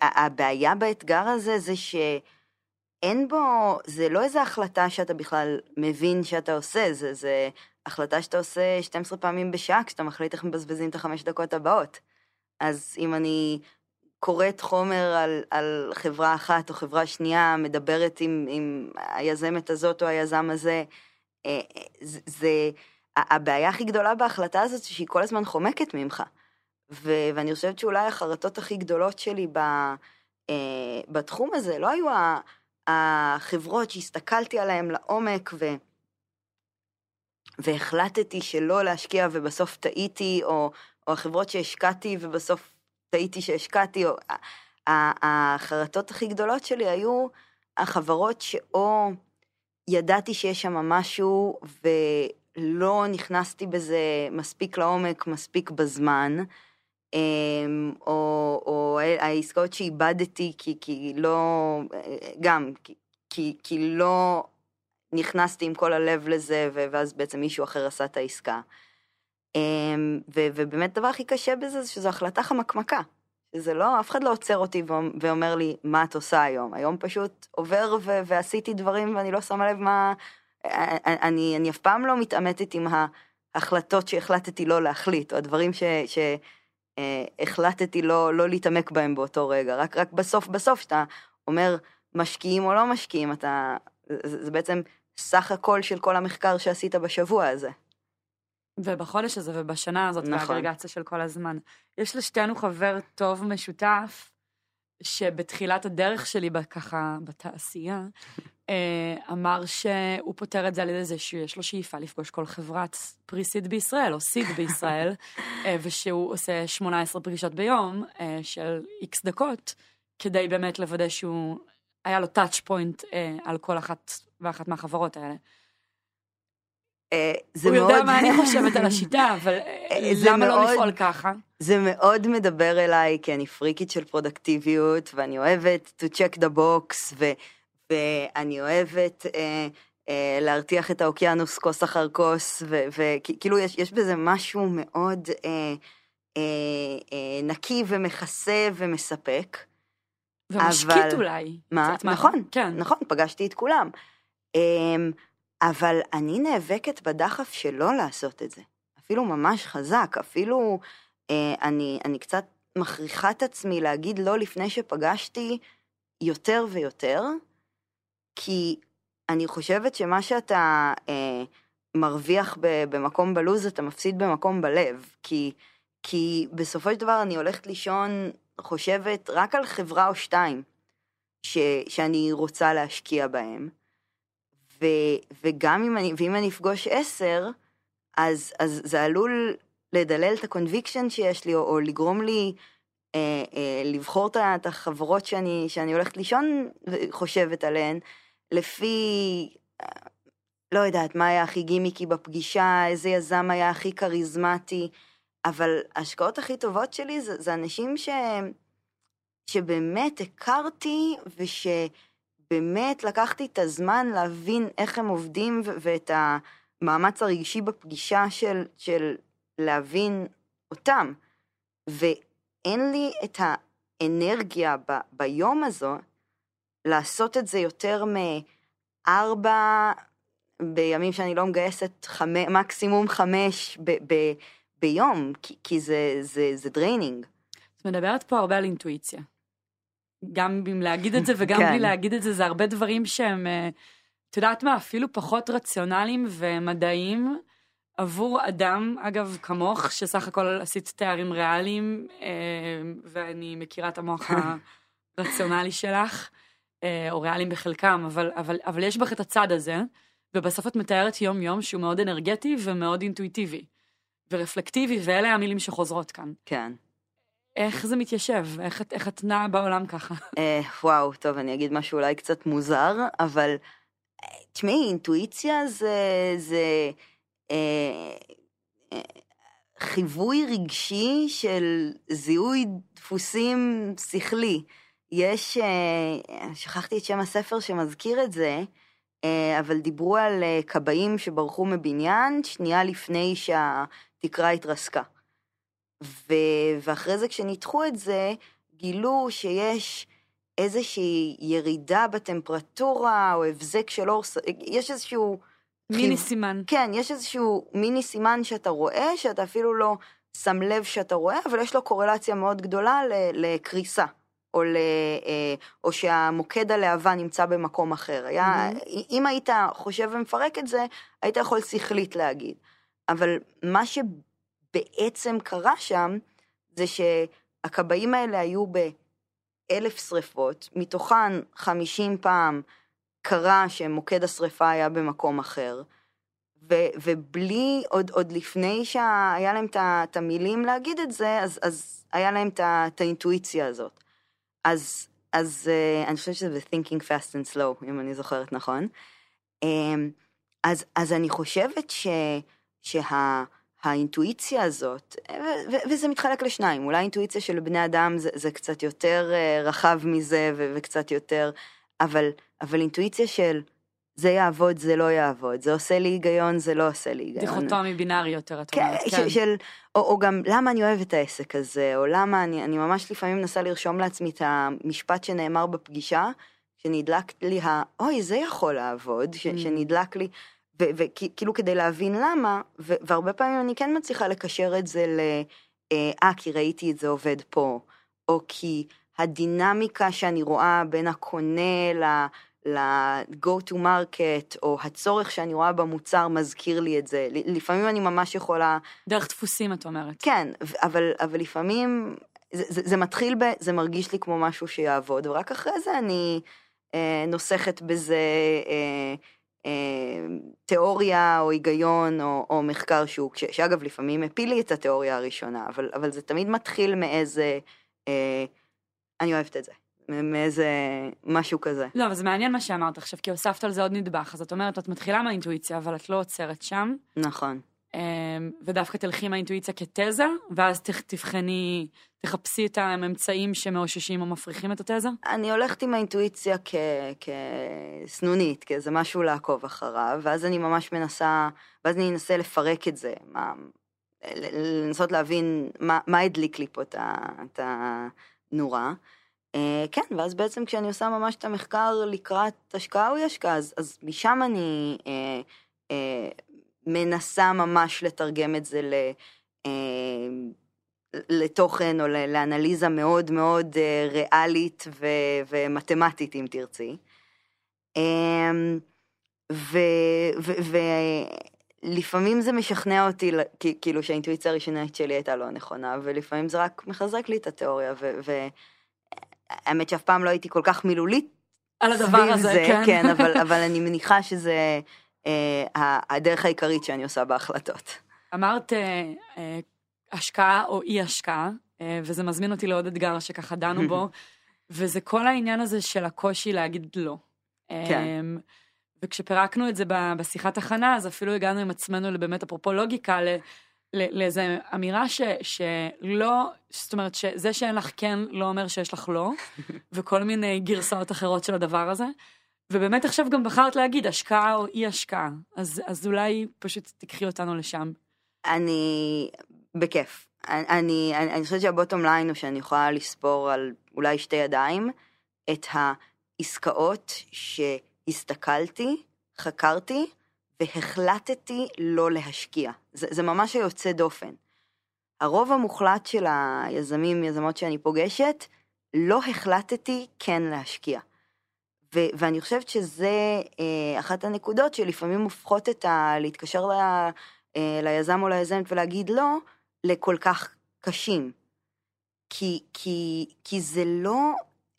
הבעיה באתגר הזה זה שאין בו, זה לא איזו החלטה שאתה בכלל מבין שאתה עושה, זה, זה החלטה שאתה עושה 12 פעמים בשעה כשאתה מחליט איך מבזבזים את החמש דקות הבאות. אז אם אני קוראת חומר על, על חברה אחת או חברה שנייה, מדברת עם, עם היזמת הזאת או היזם הזה, אה, אה, זה, זה, הבעיה הכי גדולה בהחלטה הזאת זה שהיא כל הזמן חומקת ממך. ו- ואני חושבת שאולי החרטות הכי גדולות שלי ב- אה, בתחום הזה לא היו החברות שהסתכלתי עליהן לעומק ו- והחלטתי שלא להשקיע ובסוף טעיתי, או, או החברות שהשקעתי ובסוף טעיתי שהשקעתי, או... החרטות הכי גדולות שלי היו החברות שאו ידעתי שיש שם משהו ולא נכנסתי בזה מספיק לעומק, מספיק בזמן, אמ, או, או העסקאות שאיבדתי כי, כי לא, גם, כי, כי, לא נכנסתי עם כל הלב לזה, ואז בעצם מישהו אחר עשה את העסקה. אמ, ו- ובאמת הדבר הכי קשה בזה זה שזו החלטה חמקמקה. שזה לא, אף אחד לא עוצר אותי ואומ- ואומר לי, מה את עושה היום? היום פשוט עובר ו- ועשיתי דברים ואני לא שמה לב מה... אני, אני אף פעם לא מתעמתת עם ההחלטות שהחלטתי לא להחליט, או הדברים ש... ש אה, לא, לא להתעמק בהם באותו רגע. רק, רק בסוף בסוף, שאתה אומר משקיעים או לא משקיעים, אתה... זה, זה בעצם סך הכל של כל המחקר שעשית בשבוע הזה. ובחודש הזה ובשנה הזאת, נכון. באגרגציה של כל הזמן. יש לשתינו חבר טוב משותף, שבתחילת הדרך שלי, ככה, בתעשייה, אה, אמר שהוא פותר את זה על ידי זה שיש לו שאיפה לפגוש כל חברת פריסיד בישראל, או סיד בישראל, *laughs* אה, ושהוא עושה 18 פגישות ביום אה, של איקס דקות, כדי באמת לוודא שהוא, היה לו טאצ' פוינט על כל אחת ואחת מהחברות האלה. זה הוא מאוד... יודע מה אני חושבת על *laughs* השיטה, אבל למה לא מאוד- לפעול ככה? זה מאוד מדבר אליי, כי אני פריקית של פרודקטיביות, ואני אוהבת to check the box, ו, ואני אוהבת אה, אה, להרתיח את האוקיינוס כוס אחר כוס, וכאילו יש, יש בזה משהו מאוד אה, אה, אה, נקי ומכסה ומספק. ומשקיט אבל- אולי. מה? נכון, כן. נכון, פגשתי את כולם. אמ, אבל אני נאבקת בדחף שלא לעשות את זה. אפילו ממש חזק, אפילו אה, אני, אני קצת מכריחה את עצמי להגיד לא לפני שפגשתי יותר ויותר, כי אני חושבת שמה שאתה אה, מרוויח ב, במקום בלו"ז, אתה מפסיד במקום בלב. כי, כי בסופו של דבר אני הולכת לישון, חושבת רק על חברה או שתיים ש, שאני רוצה להשקיע בהם. ו, וגם אם אני, ואם אני אפגוש עשר, אז, אז זה עלול לדלל את ה conviction שיש לי, או, או לגרום לי אה, אה, לבחור את החברות שאני, שאני הולכת לישון וחושבת עליהן, לפי, אה, לא יודעת, מה היה הכי גימיקי בפגישה, איזה יזם היה הכי כריזמטי, אבל ההשקעות הכי טובות שלי זה, זה אנשים ש, שבאמת הכרתי, ושבאמת לקחתי את הזמן להבין איך הם עובדים, ואת המאמץ הרגשי בפגישה של, של להבין אותם. ואין לי את האנרגיה ב, ביום הזו לעשות את זה יותר מארבע, בימים שאני לא מגייסת, חמי, מקסימום חמש ב, ב, ביום, כי, כי זה, זה, זה draining. את מדברת פה הרבה על אינטואיציה. גם עם להגיד את זה *laughs* וגם כן. בלי להגיד את זה, זה הרבה דברים שהם, אה, את יודעת מה, אפילו פחות רציונליים ומדעיים, עבור אדם, אגב, כמוך, שסך הכל עשית תארים ריאליים, אה, ואני מכירה את המוח הרציונלי שלך, אה, או ריאליים בחלקם, אבל, אבל, אבל יש בך את הצד הזה, ובסוף את מתארת יום-יום שהוא מאוד אנרגטי ומאוד אינטואיטיבי, ורפלקטיבי, ואלה המילים שחוזרות כאן. כן. איך זה מתיישב? איך, איך את נעה בעולם ככה? אה, וואו, טוב, אני אגיד משהו אולי קצת מוזר, אבל תשמעי, אינטואיציה זה, זה חיווי רגשי של זיהוי דפוסים שכלי. יש, אה, שכחתי את שם הספר שמזכיר את זה, אה, אבל דיברו על אה, כבאים שברחו מבניין שנייה לפני שהתקרה התרסקה. ו... ואחרי זה כשניתחו את זה, גילו שיש איזושהי ירידה בטמפרטורה או הבזק של אור, יש איזשהו... מיני סימן. כן, יש איזשהו מיני סימן שאתה רואה, שאתה אפילו לא שם לב שאתה רואה, אבל יש לו קורלציה מאוד גדולה לקריסה. או, ל, אה, או שהמוקד הלהבה נמצא במקום אחר. היה, מהמם. אם היית חושב ומפרק את זה, היית יכול שכלית להגיד. אבל מה שבעצם קרה שם, זה שהכבאים האלה היו באלף שריפות, מתוכן חמישים פעם קרה שמוקד השריפה היה במקום אחר, ו- ובלי, עוד, עוד לפני שהיה להם את המילים להגיד את זה, אז, אז היה להם את האינטואיציה הזאת. אז, אז uh, אני חושבת שזה thinking fast and slow, אם אני זוכרת נכון. Um, אז, אז אני חושבת ש, שהאינטואיציה הזאת, ו- ו- וזה מתחלק לשניים, אולי אינטואיציה של בני אדם זה, זה קצת יותר uh, רחב מזה ו- וקצת יותר, אבל, אבל אינטואיציה של זה יעבוד, זה לא יעבוד, זה עושה לי היגיון, זה לא עושה לי היגיון. דיכוטומי בינארי יותר, את כן, אומרת. ש- כן. של, או, או גם למה אני אוהב את העסק הזה, או למה אני, אני ממש לפעמים מנסה לרשום לעצמי את המשפט שנאמר בפגישה, שנדלק לי ה, אוי, זה יכול לעבוד, ש, Mm. שנדלק לי, וכאילו כדי להבין למה, ו, והרבה פעמים אני כן מצליחה לקשר את זה ל, אה, אה, כי ראיתי את זה עובד פה, או כי הדינמיקה שאני רואה בין הקונה ל... ל-go to market, או הצורך שאני רואה במוצר מזכיר לי את זה. לפעמים אני ממש יכולה, דרך דפוסים, את אומרת. כן, אבל, אבל לפעמים זה, זה, זה מתחיל ב... זה מרגיש לי כמו משהו שיעבוד, ורק אחרי זה אני אה, נוסכת בזה אה, אה, תיאוריה או היגיון או, או מחקר שוק, ש, שאגב לפעמים הפיל לי את התיאוריה הראשונה, אבל, אבל זה תמיד מתחיל מאיזה, אה, אני אוהבת את זה, מאיזה משהו כזה. לא, אבל זה מעניין מה שאמרת עכשיו, כי הוספת על זה עוד נדבך. אז את אומרת, את מתחילה מהאינטואיציה, אבל את לא עוצרת שם, נכון. אמ, ודווקא תלכי עם האינטואיציה כתזה, ואז תבחני, תחפשי את האמצעים שמאוששים או מפריכים את התזה? אני הולכת עם האינטואיציה כ... כסנונית, כאיזה משהו לעקוב אחריו, ואז אני ממש מנסה, ואז אני אנסה לפרק את זה, מה... לנסות להבין מה, מה הדליק לי פה את הנורה. אה, כן, ואז בעצם כשאני עושה ממש את המחקר לקראת השקעה או אי השקעה, אז, אז משם אני אה, אה, מנסה ממש לתרגם את זה ל... אה, לתוכן או לאנליזה מאוד מאוד אה, ריאלית ו- ומתמטית, אם תרצי. אמ, ו- ו- ולפעמים זה משכנע אותי, כאילו שהאינטואיציה הראשונית שלי הייתה לא נכונה, ולפעמים זה רק מחזק לי את התיאוריה, והאמת שאף פעם לא הייתי כל כך מילולית על הדבר הזה, זה, כן. כן, אבל, *laughs* אבל אני מניחה שזה אה, הדרך העיקרית שאני עושה בהחלטות. אמרת אה, אה, השקעה או אי השקעה, אה, וזה מזמין אותי לעוד אתגר שככה דנו בו, *laughs* וזה כל העניין הזה של הקושי להגיד לא. כן. אה, וכשפירקנו את זה בשיחת הכנה, אז אפילו הגענו עם עצמנו לבאמת, אפרופו לוגיקה, ל- לאיזו אמירה ש, שלא, זאת אומרת שזה שאין לך כן לא אומר שיש לך לא, *laughs* וכל מיני גרסאות אחרות של הדבר הזה. ובאמת עכשיו גם בחרת להגיד השקעה או אי השקעה, אז, אז אולי פשוט תקחי אותנו לשם. אני, בכיף. אני, אני, אני חושבת שהבוטום ליין הוא שאני יכולה לספור על אולי שתי ידיים את העסקאות שהסתכלתי, חקרתי והחלטתי לא להשקיע. זה, זה ממש היוצא דופן. הרוב המוחלט של היזמים, יזמות שאני פוגשת, לא החלטתי כן להשקיע. ו- ואני חושבת שזה אה, אחת הנקודות שלפעמים הופכות את ה... להתקשר ל... אה, ליזם או ליזמת ולהגיד לא לכל כך קשים. כי, כי, כי זה לא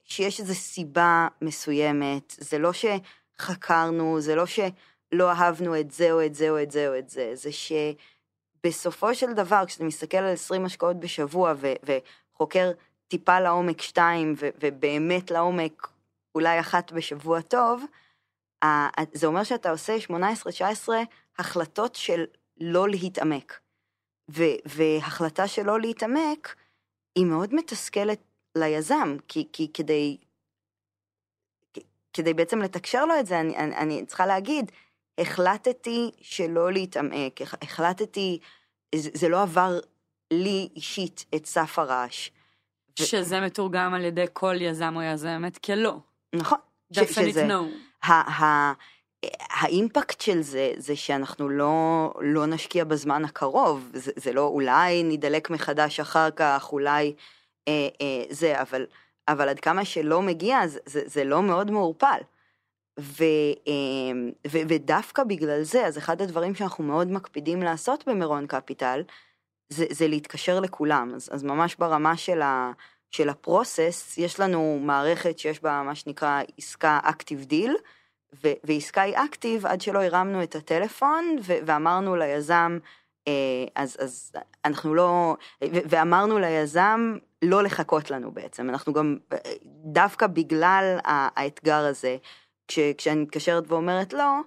שיש איזו סיבה מסוימת, זה לא שחקרנו, זה לא שלא אהבנו את זה או את זה או את זה או את זה, זה שבסופו של דבר, כשאתה מסתכל על 20 השקעות בשבוע ו, וחוקר טיפה לעומק שתיים, ו, ובאמת לעומק אולי אחת בשבוע טוב, זה אומר שאתה עושה 18-19 החלטות של לא להתעמק. ו- והחלטה של לא להתעמק היא מאוד מתסכלת ליזם, כי, כי כדי, כדי בעצם לתקשר לו את זה, אני, אני, אני צריכה להגיד, החלטתי שלא להתעמק, החלטתי, זה, זה לא עבר לי אישית את סף הרעש. שזה מתורגם על ידי כל יזם או יזמת כלא. נכון. definite no. ה- האימפקט של זה, זה שאנחנו לא, לא נשקיע בזמן הקרוב, זה, זה לא אולי נדלק מחדש אחר כך, אולי אה, אה, זה, אבל, אבל עד כמה שלא מגיע, זה, זה לא מאוד מעורפל. ו, אה, ו, ודווקא בגלל זה, אז אחד הדברים שאנחנו מאוד מקפידים לעשות במירון קפיטל, זה, זה להתקשר לכולם. אז, אז ממש ברמה של, ה, של ה process, יש לנו מערכת שיש בה מה שנקרא עסקה active deal, ועסקה היא active עד שלא הרמנו את הטלפון ואמרנו ליזם, אה, אז, אז אנחנו לא, ואמרנו ליזם לא לחכות לנו בעצם, אנחנו גם, דווקא בגלל האתגר הזה, כש, כשאני מתקשרת ואומרת לא,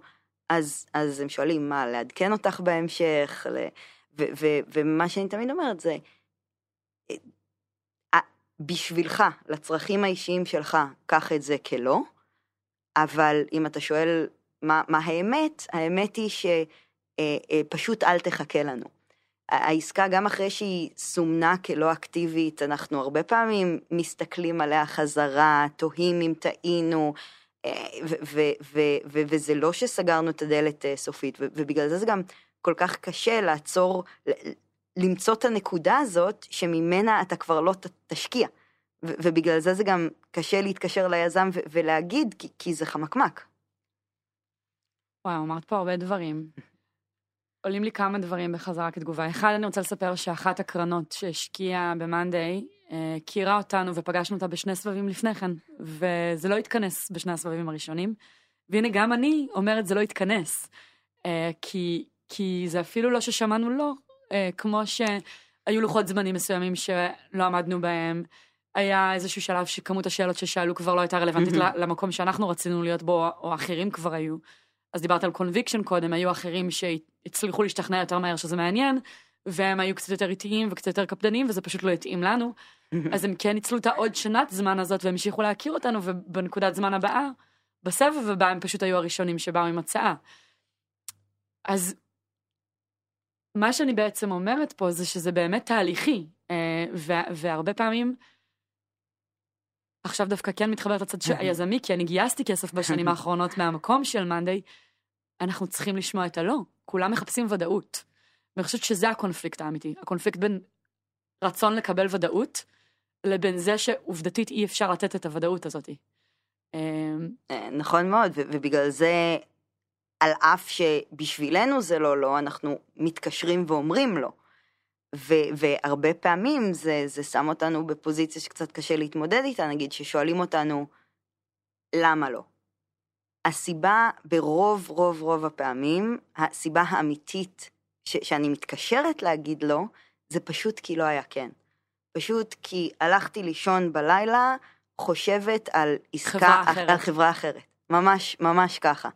אז, אז הם שואלים מה, לעדכן אותך בהמשך, ל, ו, ו, ומה שאני תמיד אומרת זה, אה, בשבילך, לצרכים האישיים שלך, קח את זה כלא, אבל אם אתה שואל מה, מה האמת, האמת היא שפשוט אה, אה, אל תחכה לנו. העסקה, גם אחרי שהיא סומנה כלא אקטיבית, אנחנו הרבה פעמים מסתכלים עליה חזרה, תוהים אם טעינו, אה, וזה לא שסגרנו את הדלת סופית, ובגלל זה זה גם כל כך קשה לעצור, למצוא את הנקודה הזאת שממנה אתה כבר לא תשקיע. ובגלל זה זה גם קשה להתקשר ליזם ולהגיד, כי, כי זה חמקמק. וואו, אמרת פה הרבה דברים. *laughs* עולים לי כמה דברים בחזרה כתגובה. אחד, אני רוצה לספר שאחת הקרנות שהשקיעה ב-Monday, אה, הכירה אותנו ופגשנו אותה בשני סבבים לפני כן, וזה לא התכנס בשני הסבבים הראשונים. והנה, גם אני אומרת זה לא התכנס, אה, כי, כי זה אפילו לא ששמענו לא, אה, כמו שהיו לוחות זמנים מסוימים שלא עמדנו בהם. היה איזשהו שלב שכמות השאלות ששאלו כבר לא הייתה רלוונטית למקום שאנחנו רצינו להיות בו, או אחרים כבר היו. אז דיברת על קונביקשן קודם, היו אחרים שהצליחו להשתכנע יותר מהר שזה מעניין, והם היו קצת יותר איטיים וקצת יותר קפדניים, וזה פשוט לא התאים לנו. *laughs* אז הם כן ניצלו את העוד שנת זמן הזאת והמשיכו להכיר אותנו, ובנקודת זמן הבאה, בסבב הבא הם פשוט היו הראשונים שבאו עם הצעה. אז מה שאני בעצם אומרת פה זה שזה באמת תהליכי, אה, והרבה פעמים, עכשיו דווקא כן מתחברת לצד *laughs* היזמי, כי אני גייסתי כסף בשנים *laughs* האחרונות מהמקום של מאנדיי, אנחנו צריכים לשמוע את הלא. כולם מחפשים ודאות. ואני חושבת שזה הקונפליקט האמיתי. הקונפליקט בין רצון לקבל ודאות, לבין זה שעובדתית אי אפשר לתת את הוודאות הזאת. אמ, אה, נכון מאוד, ובגלל זה, על אף שבשבילנו זה לא לא, אנחנו מתקשרים ואומרים לא. והרבה פעמים זה, זה שם אותנו בפוזיציה שקצת קשה להתמודד איתה, נגיד ששואלים אותנו, למה לא? הסיבה ברוב רוב רוב הפעמים, הסיבה האמיתית ש- שאני מתקשרת להגיד לא, זה פשוט כי לא היה כן. פשוט כי הלכתי לישון בלילה, חושבת על עסקה, חברה אחרת. על חברה אחרת. ממש, ממש ככה.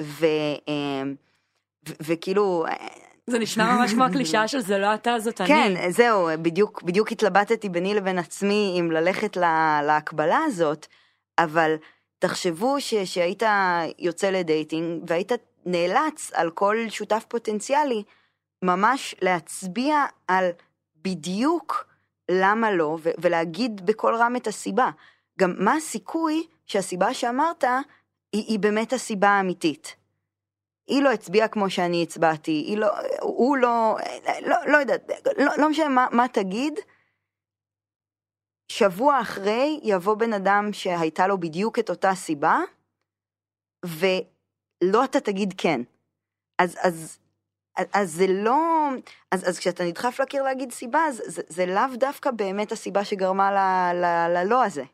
אמ, וכאילו, זה נשמע ממש כמו הקלישאה של זה לא אתה, זאת אני. כן, זהו, בדיוק, בדיוק התלבטתי ביני לבין עצמי אם ללכת לה, להקבלה הזאת, אבל תחשבו ש, שהיית יוצא לדייטינג והיית נאלץ על כל שותף פוטנציאלי ממש להצביע על בדיוק למה לא, ו- ולהגיד בקול רם את הסיבה. גם מה הסיכוי שהסיבה שאמרת היא, היא באמת הסיבה האמיתית. היא לא הצביעה כמו שאני הצבעתי, היא לא, הוא לא, לא, לא יודעת, לא, לא משנה מה, מה תגיד, שבוע אחרי יבוא בן אדם שהייתה לו בדיוק את אותה סיבה, ולא אתה תגיד כן. אז, אז אז זה לא, אז, אז כשאתה נדחף לקיר להגיד סיבה, אז זה, זה לאו דווקא באמת הסיבה שגרמה ל- ל- ללא הזה.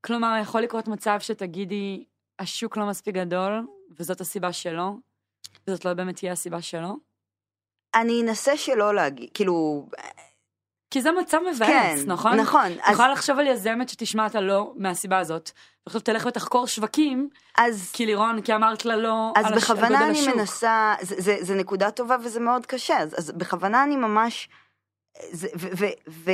כלומר, יכול לקרות מצב שתגידי, השוק לא מספיק גדול, וזאת הסיבה שלו, וזאת לא באמת תהיה הסיבה שלו? אני אנסה שלא להגיד, כאילו, כי זה מצב מבאס, כן, נכון? נכון, אז, יכולה לחשוב על יזמת שתשמע את הלא מהסיבה הזאת, ועכשיו תלך ותחקור שווקים, אז, כי לירון, כי אמרת לה לא אז על בכוונה אני השוק. מנסה, זה, זה, זה נקודה טובה וזה מאוד קשה, אז, אז בכוונה אני ממש, זה, ו, ו, ו,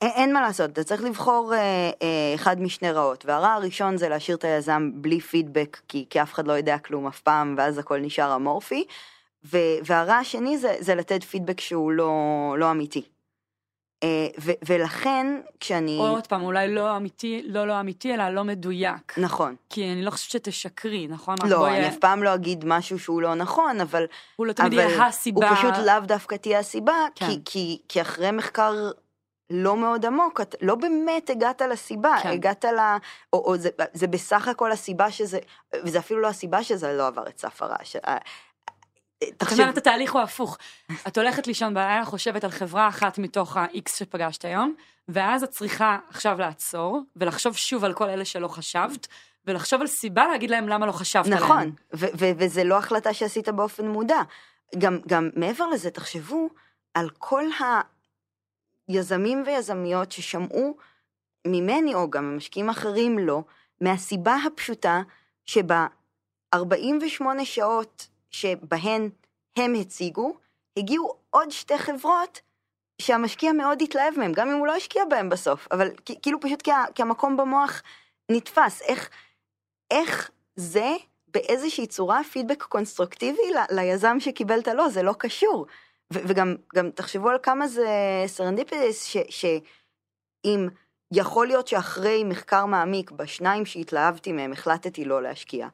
אין, אין מה לעשות, אתה צריך לבחור אה, אה, אחד משני רעות, והרע הראשון זה להשאיר את היזם בלי פידבק, כי, כי אף אחד לא יודע כלום אף פעם, ואז הכל נשאר אמורפי, ו, והרע השני זה, זה לתת פידבק שהוא לא, לא אמיתי. אה, ו, ולכן, כשאני... או עוד פעם, אולי לא אמיתי, לא לא אמיתי, אלא לא מדויק. נכון. כי אני לא חושבת שתשקרי, נכון? לא, אני אף פעם לא אגיד משהו שהוא לא נכון, אבל הוא לא תמיד יהיה הסיבה. הוא פשוט לאו דווקא תהיה הסיבה, כן. כי, כי, כי אחרי מחקר לא מאוד עמוק, את לא באמת הגעת לסיבה, כן. הגעת ל... או, או זה, זה בסך הכל הסיבה שזה, וזה אפילו לא הסיבה שזה לא עבר את סף הרעש. זאת תחשב, אומרת, התהליך הוא הפוך. את הולכת לישון בלילה, חושבת על חברה אחת מתוך ה-X שפגשת היום, ואז את צריכה עכשיו לעצור, ולחשוב שוב על כל אלה שלא חשבת, ולחשוב על סיבה להגיד להם למה לא חשבת עליהם. נכון, ו- ו- וזה לא החלטה שעשית באופן מודע. גם, גם מעבר לזה, תחשבו על כל היזמים ויזמיות ששמעו ממני, או גם ממשקיעים אחרים לא, מהסיבה הפשוטה שבה 48 שעות שבהן הם הציגו, הגיעו עוד שתי חברות שהמשקיע מאוד התלהב מהם, גם אם הוא לא השקיע בהם בסוף, אבל כאילו פשוט כי, כי המקום במוח נתפס. איך, איך זה באיזושהי צורה פידבק קונסטרוקטיבי ל- ליזם שקיבל את הלא, זה לא קשור. ו- וגם גם תחשבו על כמה זה serendipitous, שאם יכול להיות שאחרי מחקר מעמיק בשניים שהתלהבתי מהם החלטתי לא להשקיע,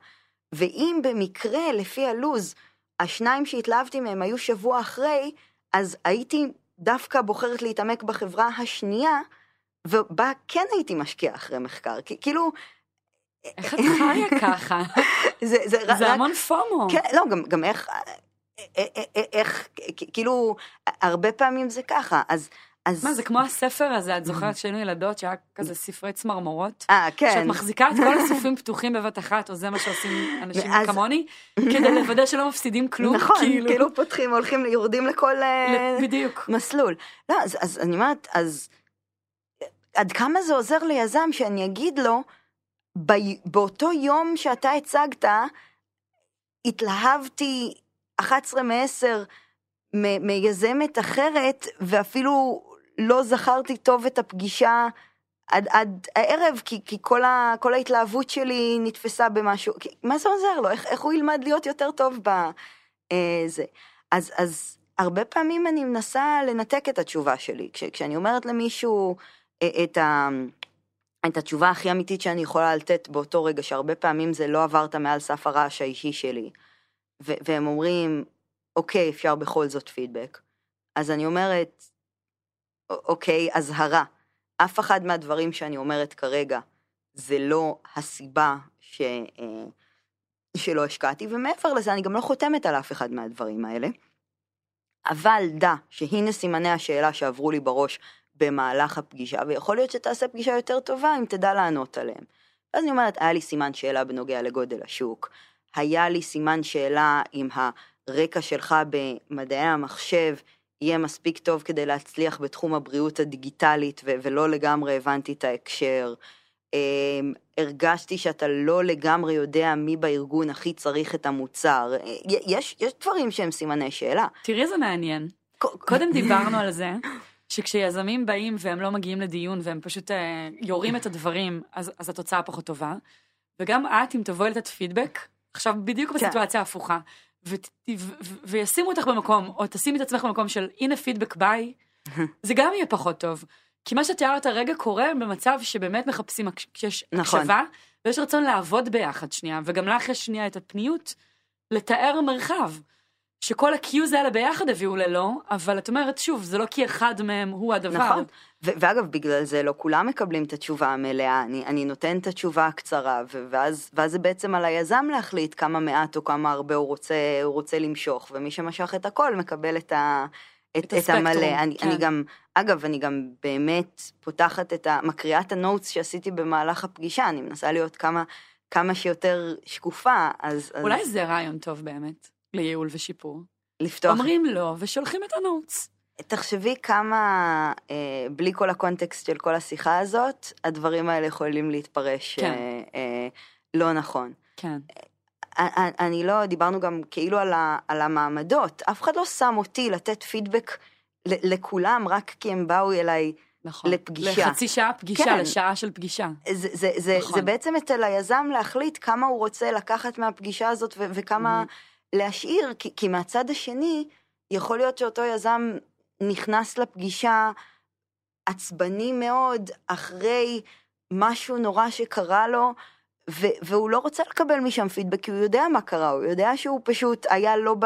ואם במקרה לפי הלוז השניים שהתלהבתי מהם היו שבוע אחרי, אז הייתי דווקא בוחרת להתעמק בחברה השנייה, ובה כן הייתי משקיעה אחרי מחקר. כי- כאילו, איך את חיה ככה? *laughs* זה, זה, זה רק- המון פומו. כן, לא, גם, גם איך, אה, אה, אה, איך, כאילו, הרבה פעמים זה ככה, אז... אז... מה, זה כמו הספר הזה, את זוכרת שהיינו ילדות, שהיה כזה ספרי צמרמורות? אה, כן. שאת מחזיקה את כל הספרים פתוחים בבת אחת, או זה מה שעושים אנשים ואז- כמוני, כדי לוודא שלא מפסידים כלום, נכון, כאילו פותחים, הולכים, יורדים לכל אה, בדיוק. מסלול. לא, אז, אז אני אומרת, אז עד כמה זה עוזר ליזם שאני אגיד לו, ב, באותו יום שאתה הצגת, התלהבתי 11 מ-10 מ- מיזמת אחרת, ואפילו לא זכרתי טוב את הפגישה עד, עד הערב, כי, כי כל, ה, כל ההתלהבות שלי נתפסה במשהו. כי, מה זה עוזר לו? איך, איך הוא ילמד להיות יותר טוב בזה? אז, אז הרבה פעמים אני מנסה לנתק את התשובה שלי. כש, כשאני אומרת למישהו אה, את, ה, את התשובה הכי אמיתית שאני יכולה לתת באותו רגע, שהרבה פעמים זה לא עברת מעל סף הרעש האישי שלי, ו- והם אומרים, אוקיי, אפשר בכל זאת פידבק. אז אני אומרת, "א- אוקיי, אזהרה. אף אחד מהדברים שאני אומרת כרגע זה לא הסיבה ש, אה, שלא השקעתי, ומעבר לזה אני גם לא חותמת על אף אחד מהדברים האלה. אבל דע שהנה סימני השאלה שעברו לי בראש במהלך הפגישה, ויכול להיות שתעשה פגישה יותר טובה אם תדע לענות עליהם. ואז אני אומרת, היה לי סימן שאלה בנוגע לגודל השוק, היה לי סימן שאלה אם הרקע שלך במדעי המחשב יהיה מספיק טוב כדי להצליח בתחום הבריאות הדיגיטלית, ו- ולא לגמרי הבנתי את ההקשר. אמ, הרגשתי שאתה לא לגמרי יודע מי בארגון הכי צריך את המוצר. י- יש, יש דברים שהם סימני שאלה. תראי איזה מעניין. קודם דיברנו על זה, שכשיזמים באים והם לא מגיעים לדיון והם פשוט אה, יורים את הדברים, אז, אז התוצאה פחות טובה. וגם את, אם תבואי לתת פידבק, עכשיו בדיוק בסיטואציה ההפוכה, וישימו אותך במקום, או תשימי את עצמך במקום של הנה פידבק ביי, *laughs* זה גם יהיה פחות טוב. כי מה שתיארת הרגע קורה במצב שבאמת מחפשים, כשיש נכון. הקשבה, ויש רצון לעבוד ביחד שנייה, וגם לך יש שנייה את הפניות לתאר מרחב. שכל ה-Qs האלה ביחד הביאו ללא, אבל את אומרת, שוב, זה לא כי אחד מהם הוא הדבר. נכון. ו- ואגב, בגלל זה לא כולם מקבלים את התשובה המלאה, אני, אני נותן את התשובה הקצרה, ו- ואז, ואז זה בעצם על היזם להחליט כמה מעט או כמה הרבה הוא רוצה, הוא רוצה למשוך, ומי שמשך את הכל מקבל את, ה- את, את את המלא. אני, כן. אני גם, אגב, אני גם באמת פותחת את ה... מקריאה את ה notes שעשיתי במהלך הפגישה, אני מנסה להיות כמה, כמה שיותר שקופה, אז... אז אולי זה רעיון טוב באמת, לייעול ושיפור. לפתוח אומרים לא, ושולחים את ה notes. תחשבי כמה, אה, בלי כל ה context של כל השיחה הזאת, הדברים האלה יכולים להתפרש כן. אה, אה, לא נכון. כן. אני, אני לא, דיברנו גם כאילו על, ה, על המעמדות, אף אחד לא שם אותי לתת פידבק לכולם רק כי הם באו אליי. נכון. לפגישה. לחצי שעה פגישה, כן. לשעה של פגישה. זה, זה, זה, נכון. זה בעצם אצל היזם להחליט כמה הוא רוצה לקחת מהפגישה הזאת ו, וכמה להשאיר, כי, כי מהצד השני, יכול להיות שאותו יזם נכנס לפגישה עצבני מאוד אחרי משהו נורא שקרה לו, ו- והוא לא רוצה לקבל משם פידבק, כי הוא יודע מה קרה, הוא יודע שהוא פשוט היה לא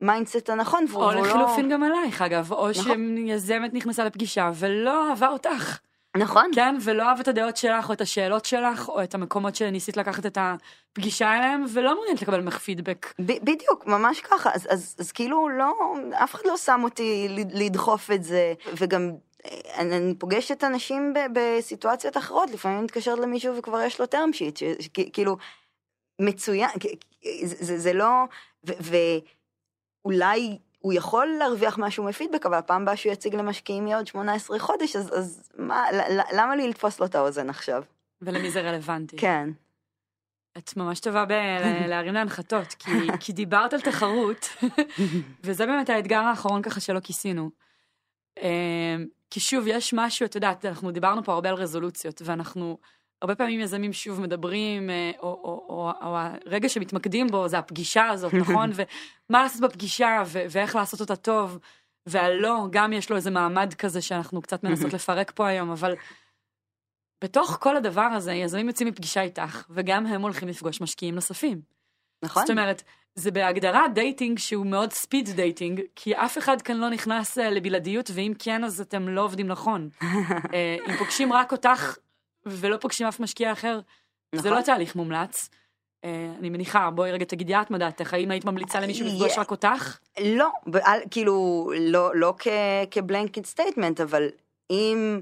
ב mindset הנכון, והוא או והוא לחילופין גם עלייך, אגב, או נכון. שיזמת נכנסה לפגישה ולא אהבה אותך. נכון, כן, ולא אהב את הדעות שלך, או את השאלות שלך, או את המקומות שניסית לקחת את הפגישה אליהם, ולא מעוניינת לקבל ממך פידבק. בדיוק, ממש ככה, אז, אז, אז כאילו לא, אף אחד לא שם אותי לדחוף את זה, וגם אה, אני, אני פוגשת אנשים ב, בסיטואציות אחרות, לפעמים מתקשרת למישהו וכבר יש לו term sheet, כאילו, מצוין, זה, זה, זה לא, ו, ואולי הוא יכול להרוויח משהו מפידבק, אבל הפעם הבאה שהוא יציג למשקיעים יהיה עוד 18 חודש, אז, אז מה, למה לי לתפוס לו את האוזן עכשיו? ולמי זה רלוונטי. כן, את ממש טובה בלהרים להנחתות, כי, *laughs* כי דיברת על תחרות, וזה באמת האתגר האחרון ככה שלא כיסינו. אמ, כי שוב, יש משהו, את יודעת, אנחנו דיברנו פה הרבה על רזולוציות, ואנחנו הרבה פעמים יזמים שוב מדברים, אה, או, או, או, או הרגע שמתמקדים בו זה הפגישה הזאת, *laughs* נכון? ומה לעשות בפגישה, ו- ואיך לעשות אותה טוב, והלא, גם יש לו איזה מעמד כזה שאנחנו קצת מנסות *laughs* לפרק פה היום, אבל בתוך כל הדבר הזה, יזמים יוצאים מפגישה איתך, וגם הם הולכים לפגוש משקיעים נוספים. נכון? זאת אומרת, זה בהגדרה dating שהוא מאוד speed dating, כי אף אחד כאן לא נכנס אה, לבלעדיות, ואם כן, אז אתם לא עובדים נכון. *laughs* אה, אם פוגשים רק אותך ולא פוגשים אף משקיע אחר, זה נכון. לא תהליך מומלץ. אה, אני מניחה, בואי רגע תגידי את מה דעתך, האם היית ממליצה למישהו לפגוש Yeah. רק אותך? לא, כאילו, לא, לא כ, כ blanket statement, אבל אם,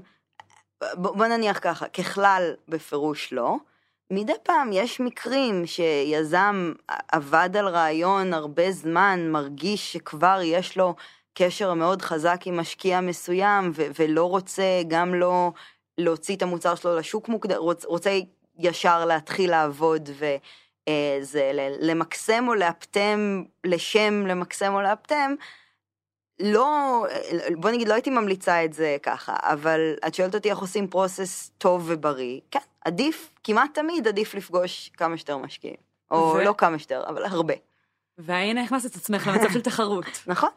בוא, בוא נניח ככה, ככלל בפירוש לא. מדי פעם יש מקרים שיזם עבד על רעיון הרבה זמן, מרגיש שכבר יש לו קשר מאוד חזק עם משקיע מסוים, ו- ולא רוצה גם לא להוציא את המוצר שלו לשוק מוקדם, רוצ- רוצה ישר להתחיל לעבוד ו... אה, למקסם או לאפטם, לשם למקסם או לאפטם, לא, בוא נגיד, לא הייתי ממליצה את זה ככה, אבל את שואלת אותי איך עושים פרוסס טוב ובריא, כן, עדיף, כמעט תמיד עדיף לפגוש כמה שיותר משקיעים. או ו- לא כמה שיותר, אבל הרבה. והנה הכנסת את עצמך למצב של תחרות. *laughs* נכון?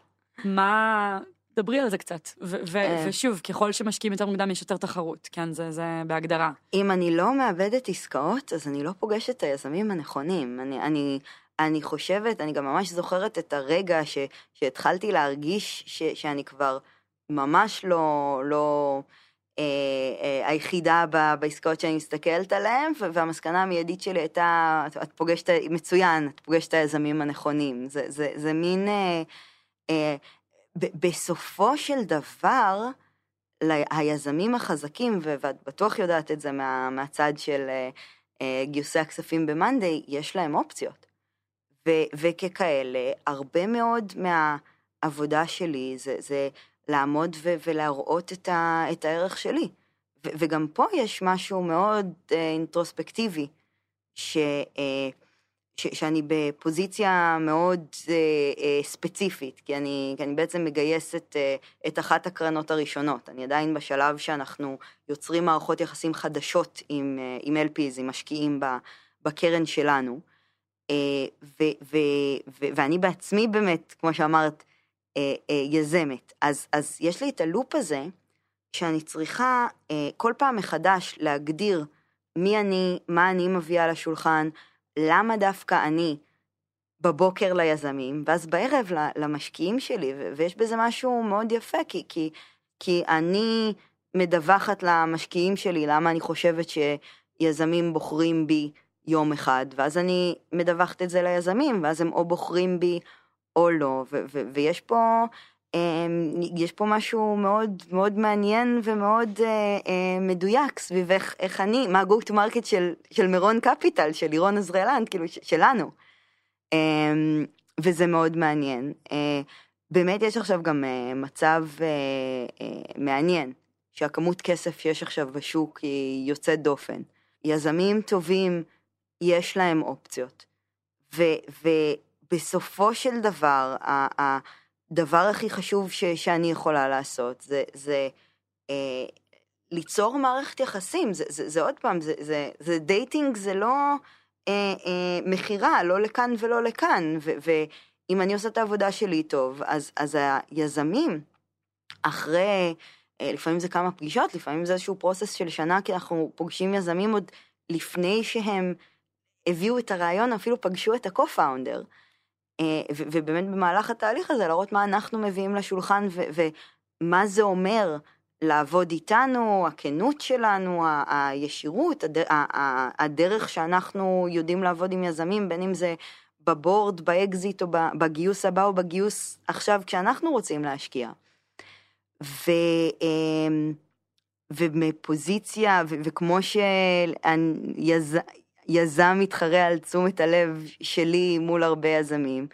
מה... דברי על זה קצת. אה. ושוב, ככל שמשקיעים יותר מוקדם יש יותר תחרות, כן, זה, זה בהגדרה. אם אני לא מאבדת עסקאות, אז אני לא פוגשת את היזמים הנכונים. אני, אני, אני חושבת, אני גם ממש זוכרת את הרגע ש, שהתחלתי להרגיש ש, שאני כבר ממש לא, לא אה, אה, היחידה ב, בעסקאות שאני מסתכלת עליהן, והמסקנה המיידית שלי הייתה, את, את פוגשת, מצוין, את פוגשת את היזמים הנכונים. זה, זה, זה מין... אה, בסופו של דבר, היזמים החזקים, ואת בטוח יודעת את זה מה, מהצד של אה, גיוסי הכספים ב-Monday, יש להם אופציות. ו- וככאלה, הרבה מאוד מהעבודה שלי זה, זה לעמוד ו- ולהראות את, ה- את הערך שלי. ו- וגם פה יש משהו מאוד אה, אינטרוספקטיבי, ש... ש- שאני בפוזיציה מאוד אה, אה, ספציפית, כי אני, כי אני בעצם מגייסת אה, את אחת הקרנות הראשונות. אני עדיין בשלב שאנחנו יוצרים מערכות יחסים חדשות עם, אה, עם LPs, עם משקיעים ב, בקרן שלנו. אה, ו, ו, ו, ואני בעצמי באמת, כמו שאמרת, אה, אה, יזמת. אז, אז יש לי את הלופ הזה, שאני צריכה אה, כל פעם מחדש להגדיר מי אני, מה אני מביאה לשולחן, למה דווקא אני, בבוקר ליזמים, ואז בערב למשקיעים שלי, ויש בזה משהו מאוד יפה, כי, כי, כי אני מדווחת למשקיעים שלי למה אני חושבת שיזמים בוחרים בי יום אחד, ואז אני מדווחת את זה ליזמים, ואז הם או בוחרים בי או לא, ויש פה... אמ, יש פה משהו מאוד מאוד מעניין ומאוד אה, אה, מדויק סביב איך, איך אני, מה to market של, של מירון קפיטל, של לירון עזריאלנד, כאילו ש- שלנו. אמ, וזה מאוד מעניין. אה, באמת יש עכשיו גם אה, מצב אה, אה, מעניין, שהכמות כסף שיש עכשיו בשוק היא יוצאת דופן. יזמים טובים, יש להם אופציות. ו- ובסופו של דבר, ה- ה- הדבר הכי חשוב ש- שאני יכולה לעשות זה, זה אה, ליצור מערכת יחסים. זה, זה, זה עוד פעם, זה, זה, זה dating, זה לא אה, אה, מכירה, לא לכאן ולא לכאן. ו- ואם אני עושה את העבודה שלי טוב, אז, אז היזמים, אחרי, אה, לפעמים זה כמה פגישות, לפעמים זה איזשהו process של שנה, כי אנחנו פוגשים יזמים עוד לפני שהם הביאו את הרעיון, אפילו פגשו את ה-co-founder. אה, ובאמת במהלך התהליך הזה להראות מה אנחנו מביאים לשולחן ומה זה אומר לעבוד איתנו, הכנות שלנו, הישירות, הד- הדרך שאנחנו יודעים לעבוד עם יזמים, בין אם זה ב board, באקזיט או בגיוס הבא או בגיוס עכשיו כשאנחנו רוצים להשקיע. ו... אמ, ומפוזיציה, ו- וכמו שיזם מתחרה על תשומת הלב שלי מול הרבה יזמים,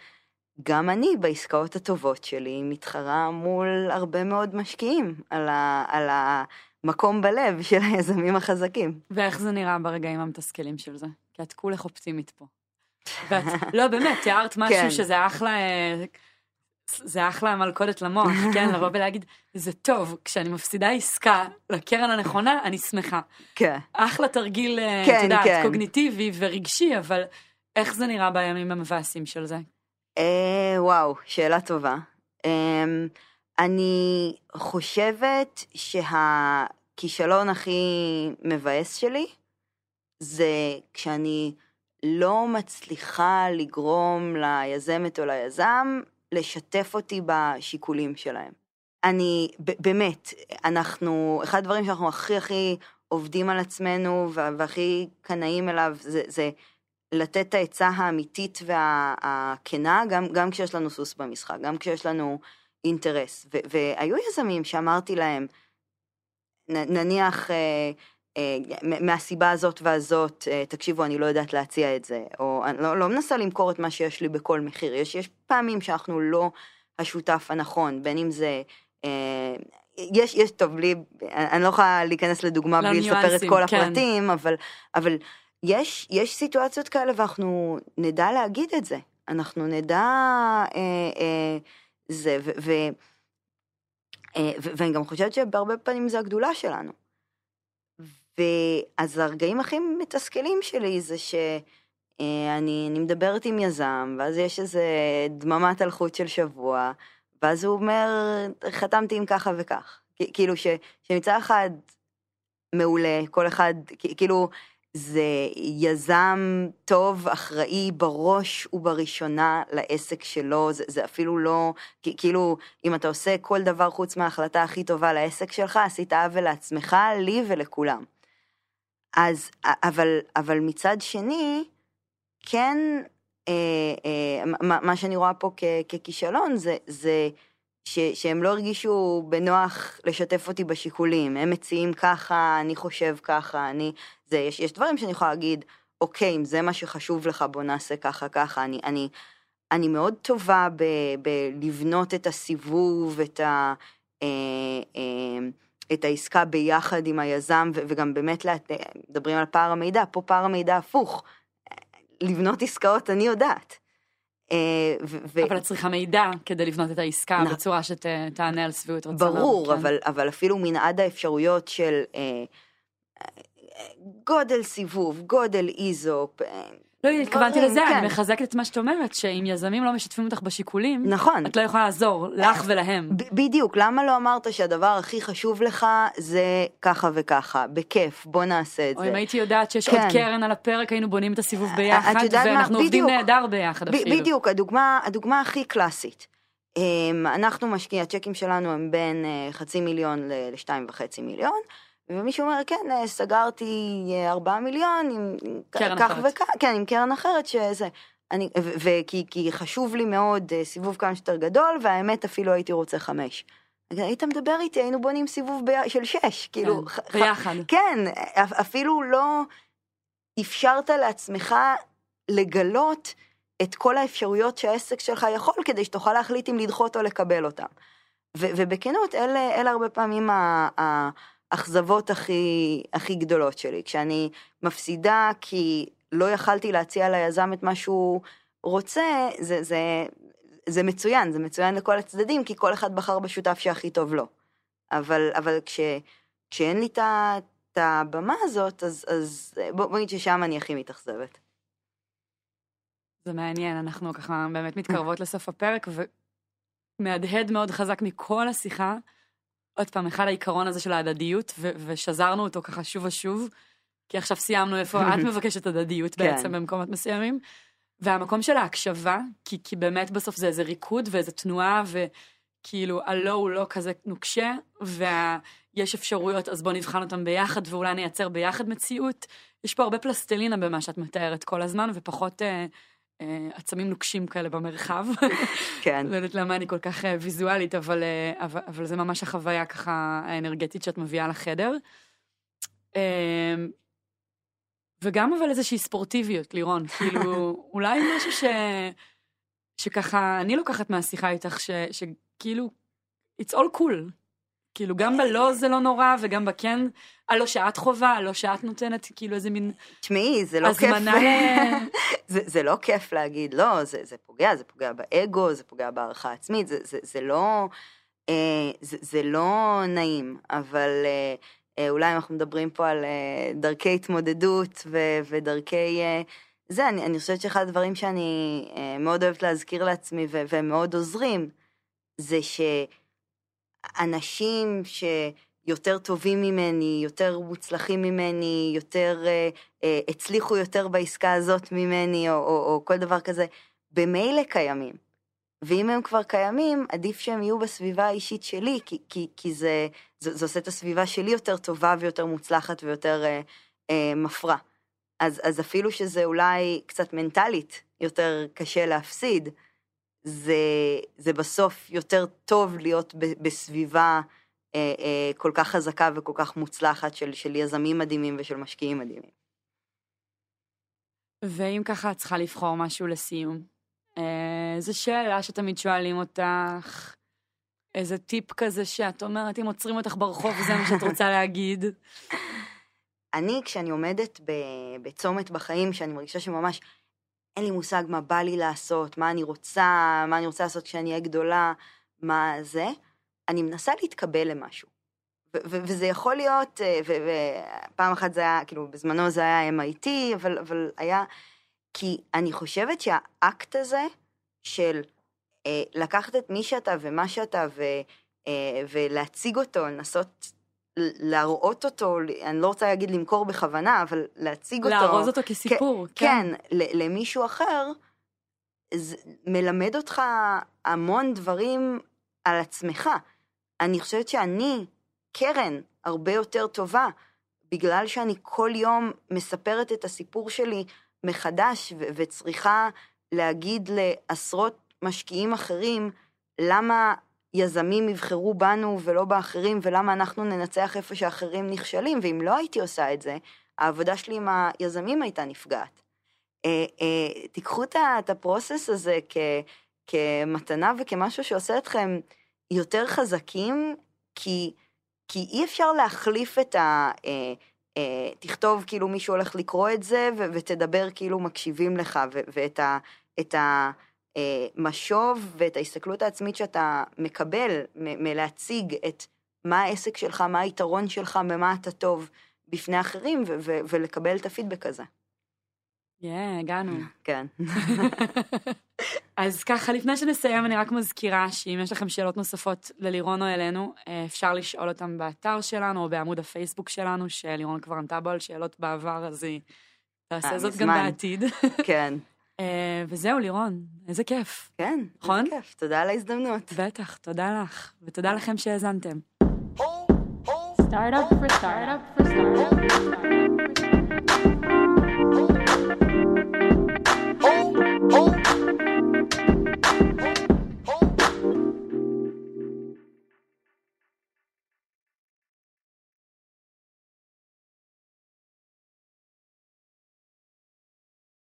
גם אני בעסקאות הטובות שלי מתחרה מול הרבה מאוד משקיעים על, ה, על המקום בלב של היזמים החזקים. ואיך זה נראה ברגעים המתסכלים של זה? כי את כולך אופטימית פה. ואת, לא, באמת, תיארת משהו כן. שזה אחלה, אה, זה אחלה מלכודת למוח, *laughs* כן? לבוא ולהגיד, זה טוב, כשאני מפסידה עסקה לקרן הנכונה, אני שמחה. כן. אחלה תרגיל, אה, כן, יודעת, כן. קוגניטיבי ורגשי, אבל איך זה נראה בימים המבאסים של זה? אה, וואו, שאלה טובה. אה, אני חושבת שהכישלון הכי מבאס שלי זה כשאני לא מצליחה לגרום ליזמת או ליזם לשתף אותי בשיקולים שלהם. אני, באמת, אנחנו, אחד הדברים שאנחנו הכי הכי עובדים על עצמנו וה- והכי קנאים אליו זה, זה לתת את העצה האמיתית והכנה, גם, גם כשיש לנו סוס במשחק, גם כשיש לנו אינטרס. ו, והיו יזמים שאמרתי להם, נ, נניח, אה, מהסיבה הזאת והזאת, אה, תקשיבו, אני לא יודעת להציע את זה, או אני לא, לא מנסה למכור את מה שיש לי בכל מחיר. יש, יש פעמים שאנחנו לא השותף הנכון, בין אם זה... אה, יש, יש, טוב, בלי, אני לא יכולה להיכנס לדוגמה בלי לספר את כל כן. הפרטים, אבל, אבל יש, יש סיטואציות כאלה ואנחנו נדע להגיד את זה. אנחנו נדע אה, אה, זה, ו, ו, אה, ו, ואני גם חושבת שבהרבה פעמים זה הגדולה שלנו. ואז הרגעים הכי מתסכלים שלי זה שאני אני מדברת עם יזם, ואז יש איזה דממת אלחוט של שבוע, ואז הוא אומר, חתמתי עם ככה וכך. כאילו ש, שמצד אחד מעולה, כל אחד, כאילו, זה יזם טוב, אחראי בראש ובראשונה לעסק שלו, זה, זה אפילו לא, כאילו, אם אתה עושה כל דבר חוץ מההחלטה הכי טובה לעסק שלך, עשית עוול לעצמך, לי ולכולם. אז, אבל, אבל מצד שני, כן, אה, אה, מה, מה שאני רואה פה כ, ככישלון זה, זה ש, שהם לא הרגישו בנוח לשתף אותי בשיקולים. הם מציעים ככה, אני חושב ככה, אני... זה, יש, יש דברים שאני יכולה להגיד, אוקיי, אם זה מה שחשוב לך, בוא נעשה ככה, ככה. אני, אני, אני מאוד טובה ב, בלבנות את הסיבוב, את ה... אה, אה, את העסקה ביחד עם היזם, ו- וגם באמת, לה- מדברים על פער המידע, פה פער המידע הפוך. לבנות עסקאות אני יודעת. אה, ו- אבל את צריכה מידע כדי לבנות את העסקה נכון. בצורה שתענה על שביעות רצון. ברור, כן. אבל, אבל אפילו מנעד האפשרויות של אה, אה, גודל סיבוב, גודל איזופ, אה, לא, התכוונתי לזה, כן. אני מחזקת את מה שאת אומרת, שאם יזמים לא משתפים אותך בשיקולים, נכון. את לא יכולה לעזור לך ולהם. ב- בדיוק, למה לא אמרת שהדבר הכי חשוב לך זה ככה וככה, בכיף, בוא נעשה את או זה. אם הייתי יודעת שיש כן. עוד קרן על הפרק, היינו בונים את הסיבוב את ביחד, יודעת מה? ואנחנו עובדים. נהדר ביחד אפילו. בדיוק, הדוגמה, הדוגמה הכי קלאסית. אמ, אנחנו משקיעים, הצ'קים שלנו הם בין אה, חצי מיליון לשתיים וחצי מיליון, ומישהו אומר, כן, אה, סגרתי אה, ארבעה מיליון עם קרן כך אחרת. וכך, כן, עם קרן אחרת שזה. אני, וכי כי חשוב לי מאוד אה, סיבוב כמה שיותר גדול, והאמת אפילו הייתי רוצה חמש. היית מדבר איתי, היינו בונים סיבוב ב- של שש, כאילו, כן, ביחד. כן, אפ- אפילו לא אפשרת לעצמך לגלות את כל האפשרויות שהעסק שלך יכול, כדי שתוכל להחליט אם לדחות או לקבל אותם. ו- ובכנות, אלה, אלה הרבה פעמים ה- האכזבות הכי, הכי גדולות שלי. כשאני מפסידה כי לא יכלתי להציע ליזם את מה שהוא רוצה, זה, זה, זה מצוין, זה מצוין לכל הצדדים, כי כל אחד בחר בשותף שהכי טוב לו. אבל, אבל כש, כשאין לי את הבמה הזאת, אז, אז בוא, בוא נגיד ששם אני הכי מתאכזבת. זה מעניין, אנחנו ככה באמת מתקרבות לסוף הפרק, ומהדהד מאוד חזק מכל השיחה. עוד פעם, אחד העיקרון הזה של ההדדיות, ו- ושזרנו אותו ככה שוב ושוב, כי עכשיו סיימנו איפה את *laughs* מבקשת הדדיות כן. בעצם במקומות מסוימים. והמקום של ההקשבה, כי, כי באמת בסוף זה איזה ריקוד ואיזה תנועה, וכאילו הלא הוא לא כזה נוקשה, ויש אפשרויות, אז בוא נבחן אותם ביחד, ואולי נייצר ביחד מציאות. יש פה הרבה פלסטלינה במה שאת מתארת כל הזמן, ופחות אה, עצמים נוקשים כאלה במרחב. כן. *laughs* לא יודעת למה אני כל כך אה, ויזואלית, אבל, אה, אבל, אבל זה ממש החוויה ככה האנרגטית שאת מביאה לחדר. אה, וגם אבל איזושהי ספורטיביות, לירון, *laughs* כאילו, אולי משהו ש... שככה, אני לוקחת מהשיחה איתך, ש, שכאילו, it's all cool. כאילו, גם בלא זה לא נורא, וגם בכן, הלא שאת חובה, הלא שאת נותנת, כאילו איזה מין תשמעי, זה לא כיף. הזמנה. *laughs* זה, זה לא כיף להגיד, לא, זה, זה פוגע, זה פוגע באגו, זה פוגע בהערכה עצמית, זה, זה, זה לא... אה, זה, זה לא נעים, אבל אה, אה, אולי אנחנו מדברים פה על אה, דרכי התמודדות ו, ודרכי... אה, זה, אני, אני חושבת שאחד הדברים שאני אה, מאוד אוהבת להזכיר לעצמי ו, והם מאוד עוזרים, זה שאנשים שיותר טובים ממני, יותר מוצלחים ממני, יותר אה, אה, הצליחו יותר בעסקה הזאת ממני, או, או, או כל דבר כזה, במילא קיימים. ואם הם כבר קיימים, עדיף שהם יהיו בסביבה האישית שלי, כי, כי, כי זה, זה, זה עושה את הסביבה שלי יותר טובה ויותר מוצלחת ויותר אה, אה, מפרה. אז, אז אפילו שזה אולי קצת מנטלית יותר קשה להפסיד, זה, זה בסוף יותר טוב להיות ב, בסביבה כל כך חזקה וכל כך מוצלחת של, של יזמים מדהימים ושל משקיעים מדהימים. ואם ככה את צריכה לבחור משהו לסיום, אה, זו שאלה שתמיד שואלים אותך, איזה טיפ כזה שאת אומרת, אם עוצרים אותך ברחוב, זה מה שאת רוצה להגיד. *laughs* אני, כשאני עומדת בצומת בחיים, שאני מרגישה שממש אין לי מושג מה בא לי לעשות, מה אני רוצה, מה אני רוצה לעשות כשאני אהיה גדולה, מה זה, אני מנסה להתקבל למשהו. ו- ו- וזה יכול להיות, אה, ופעם אחת זה היה, כאילו, בזמנו זה היה MIT, אבל, אבל היה, כי אני חושבת שהאקט הזה של אה, לקחת את מי שאתה ומה שאתה ו, אה, ולהציג אותו, לנסות להראות אותו, אני לא רוצה להגיד למכור בכוונה, אבל להציג אותו. לארוז אותו כסיפור. כן, ל- למישהו אחר, זה מלמד אותך המון דברים על עצמך. אני חושבת שאני, קרן, הרבה יותר טובה, בגלל שאני כל יום מספרת את הסיפור שלי מחדש, ו- וצריכה להגיד לעשרות משקיעים אחרים למה יזמים יבחרו בנו ולא באחרים, ולמה אנחנו ננצח איפה שאחרים נכשלים, ואם לא הייתי עושה את זה, העבודה שלי עם היזמים הייתה נפגעת. אה, אה, תיקחו את הפרוסס הזה כ, כמתנה וכמשהו שעושה אתכם יותר חזקים, כי, כי אי אפשר להחליף את ה... אה, אה, תכתוב כאילו מישהו הולך לקרוא את זה, ו- ותדבר כאילו מקשיבים לך, ו- ואת ה... את ה אה, משוב ואת ההסתכלות העצמית שאתה מקבל מ- מלהציג את מה העסק שלך, מה היתרון שלך, במה אתה טוב בפני אחרים, ו- ו- ולקבל את הפידבק הזה. יא, הגענו. כן. אז ככה, לפני שנסיים, אני רק מזכירה שאם יש לכם שאלות נוספות ללירון או אלינו, אה, אפשר לשאול אותם באתר שלנו או בעמוד הפייסבוק שלנו, שלירון כבר ענתה בו על שאלות בעבר, אז היא תעשה אה, זאת גם. בעתיד. כן. *laughs* אה, וזהו, לירון, איזה כיף. כן. נכון? איזה כיף, תודה על ההזדמנות. בטח, תודה לך, ותודה לכם שהאזנתם. Startup for startup for startup.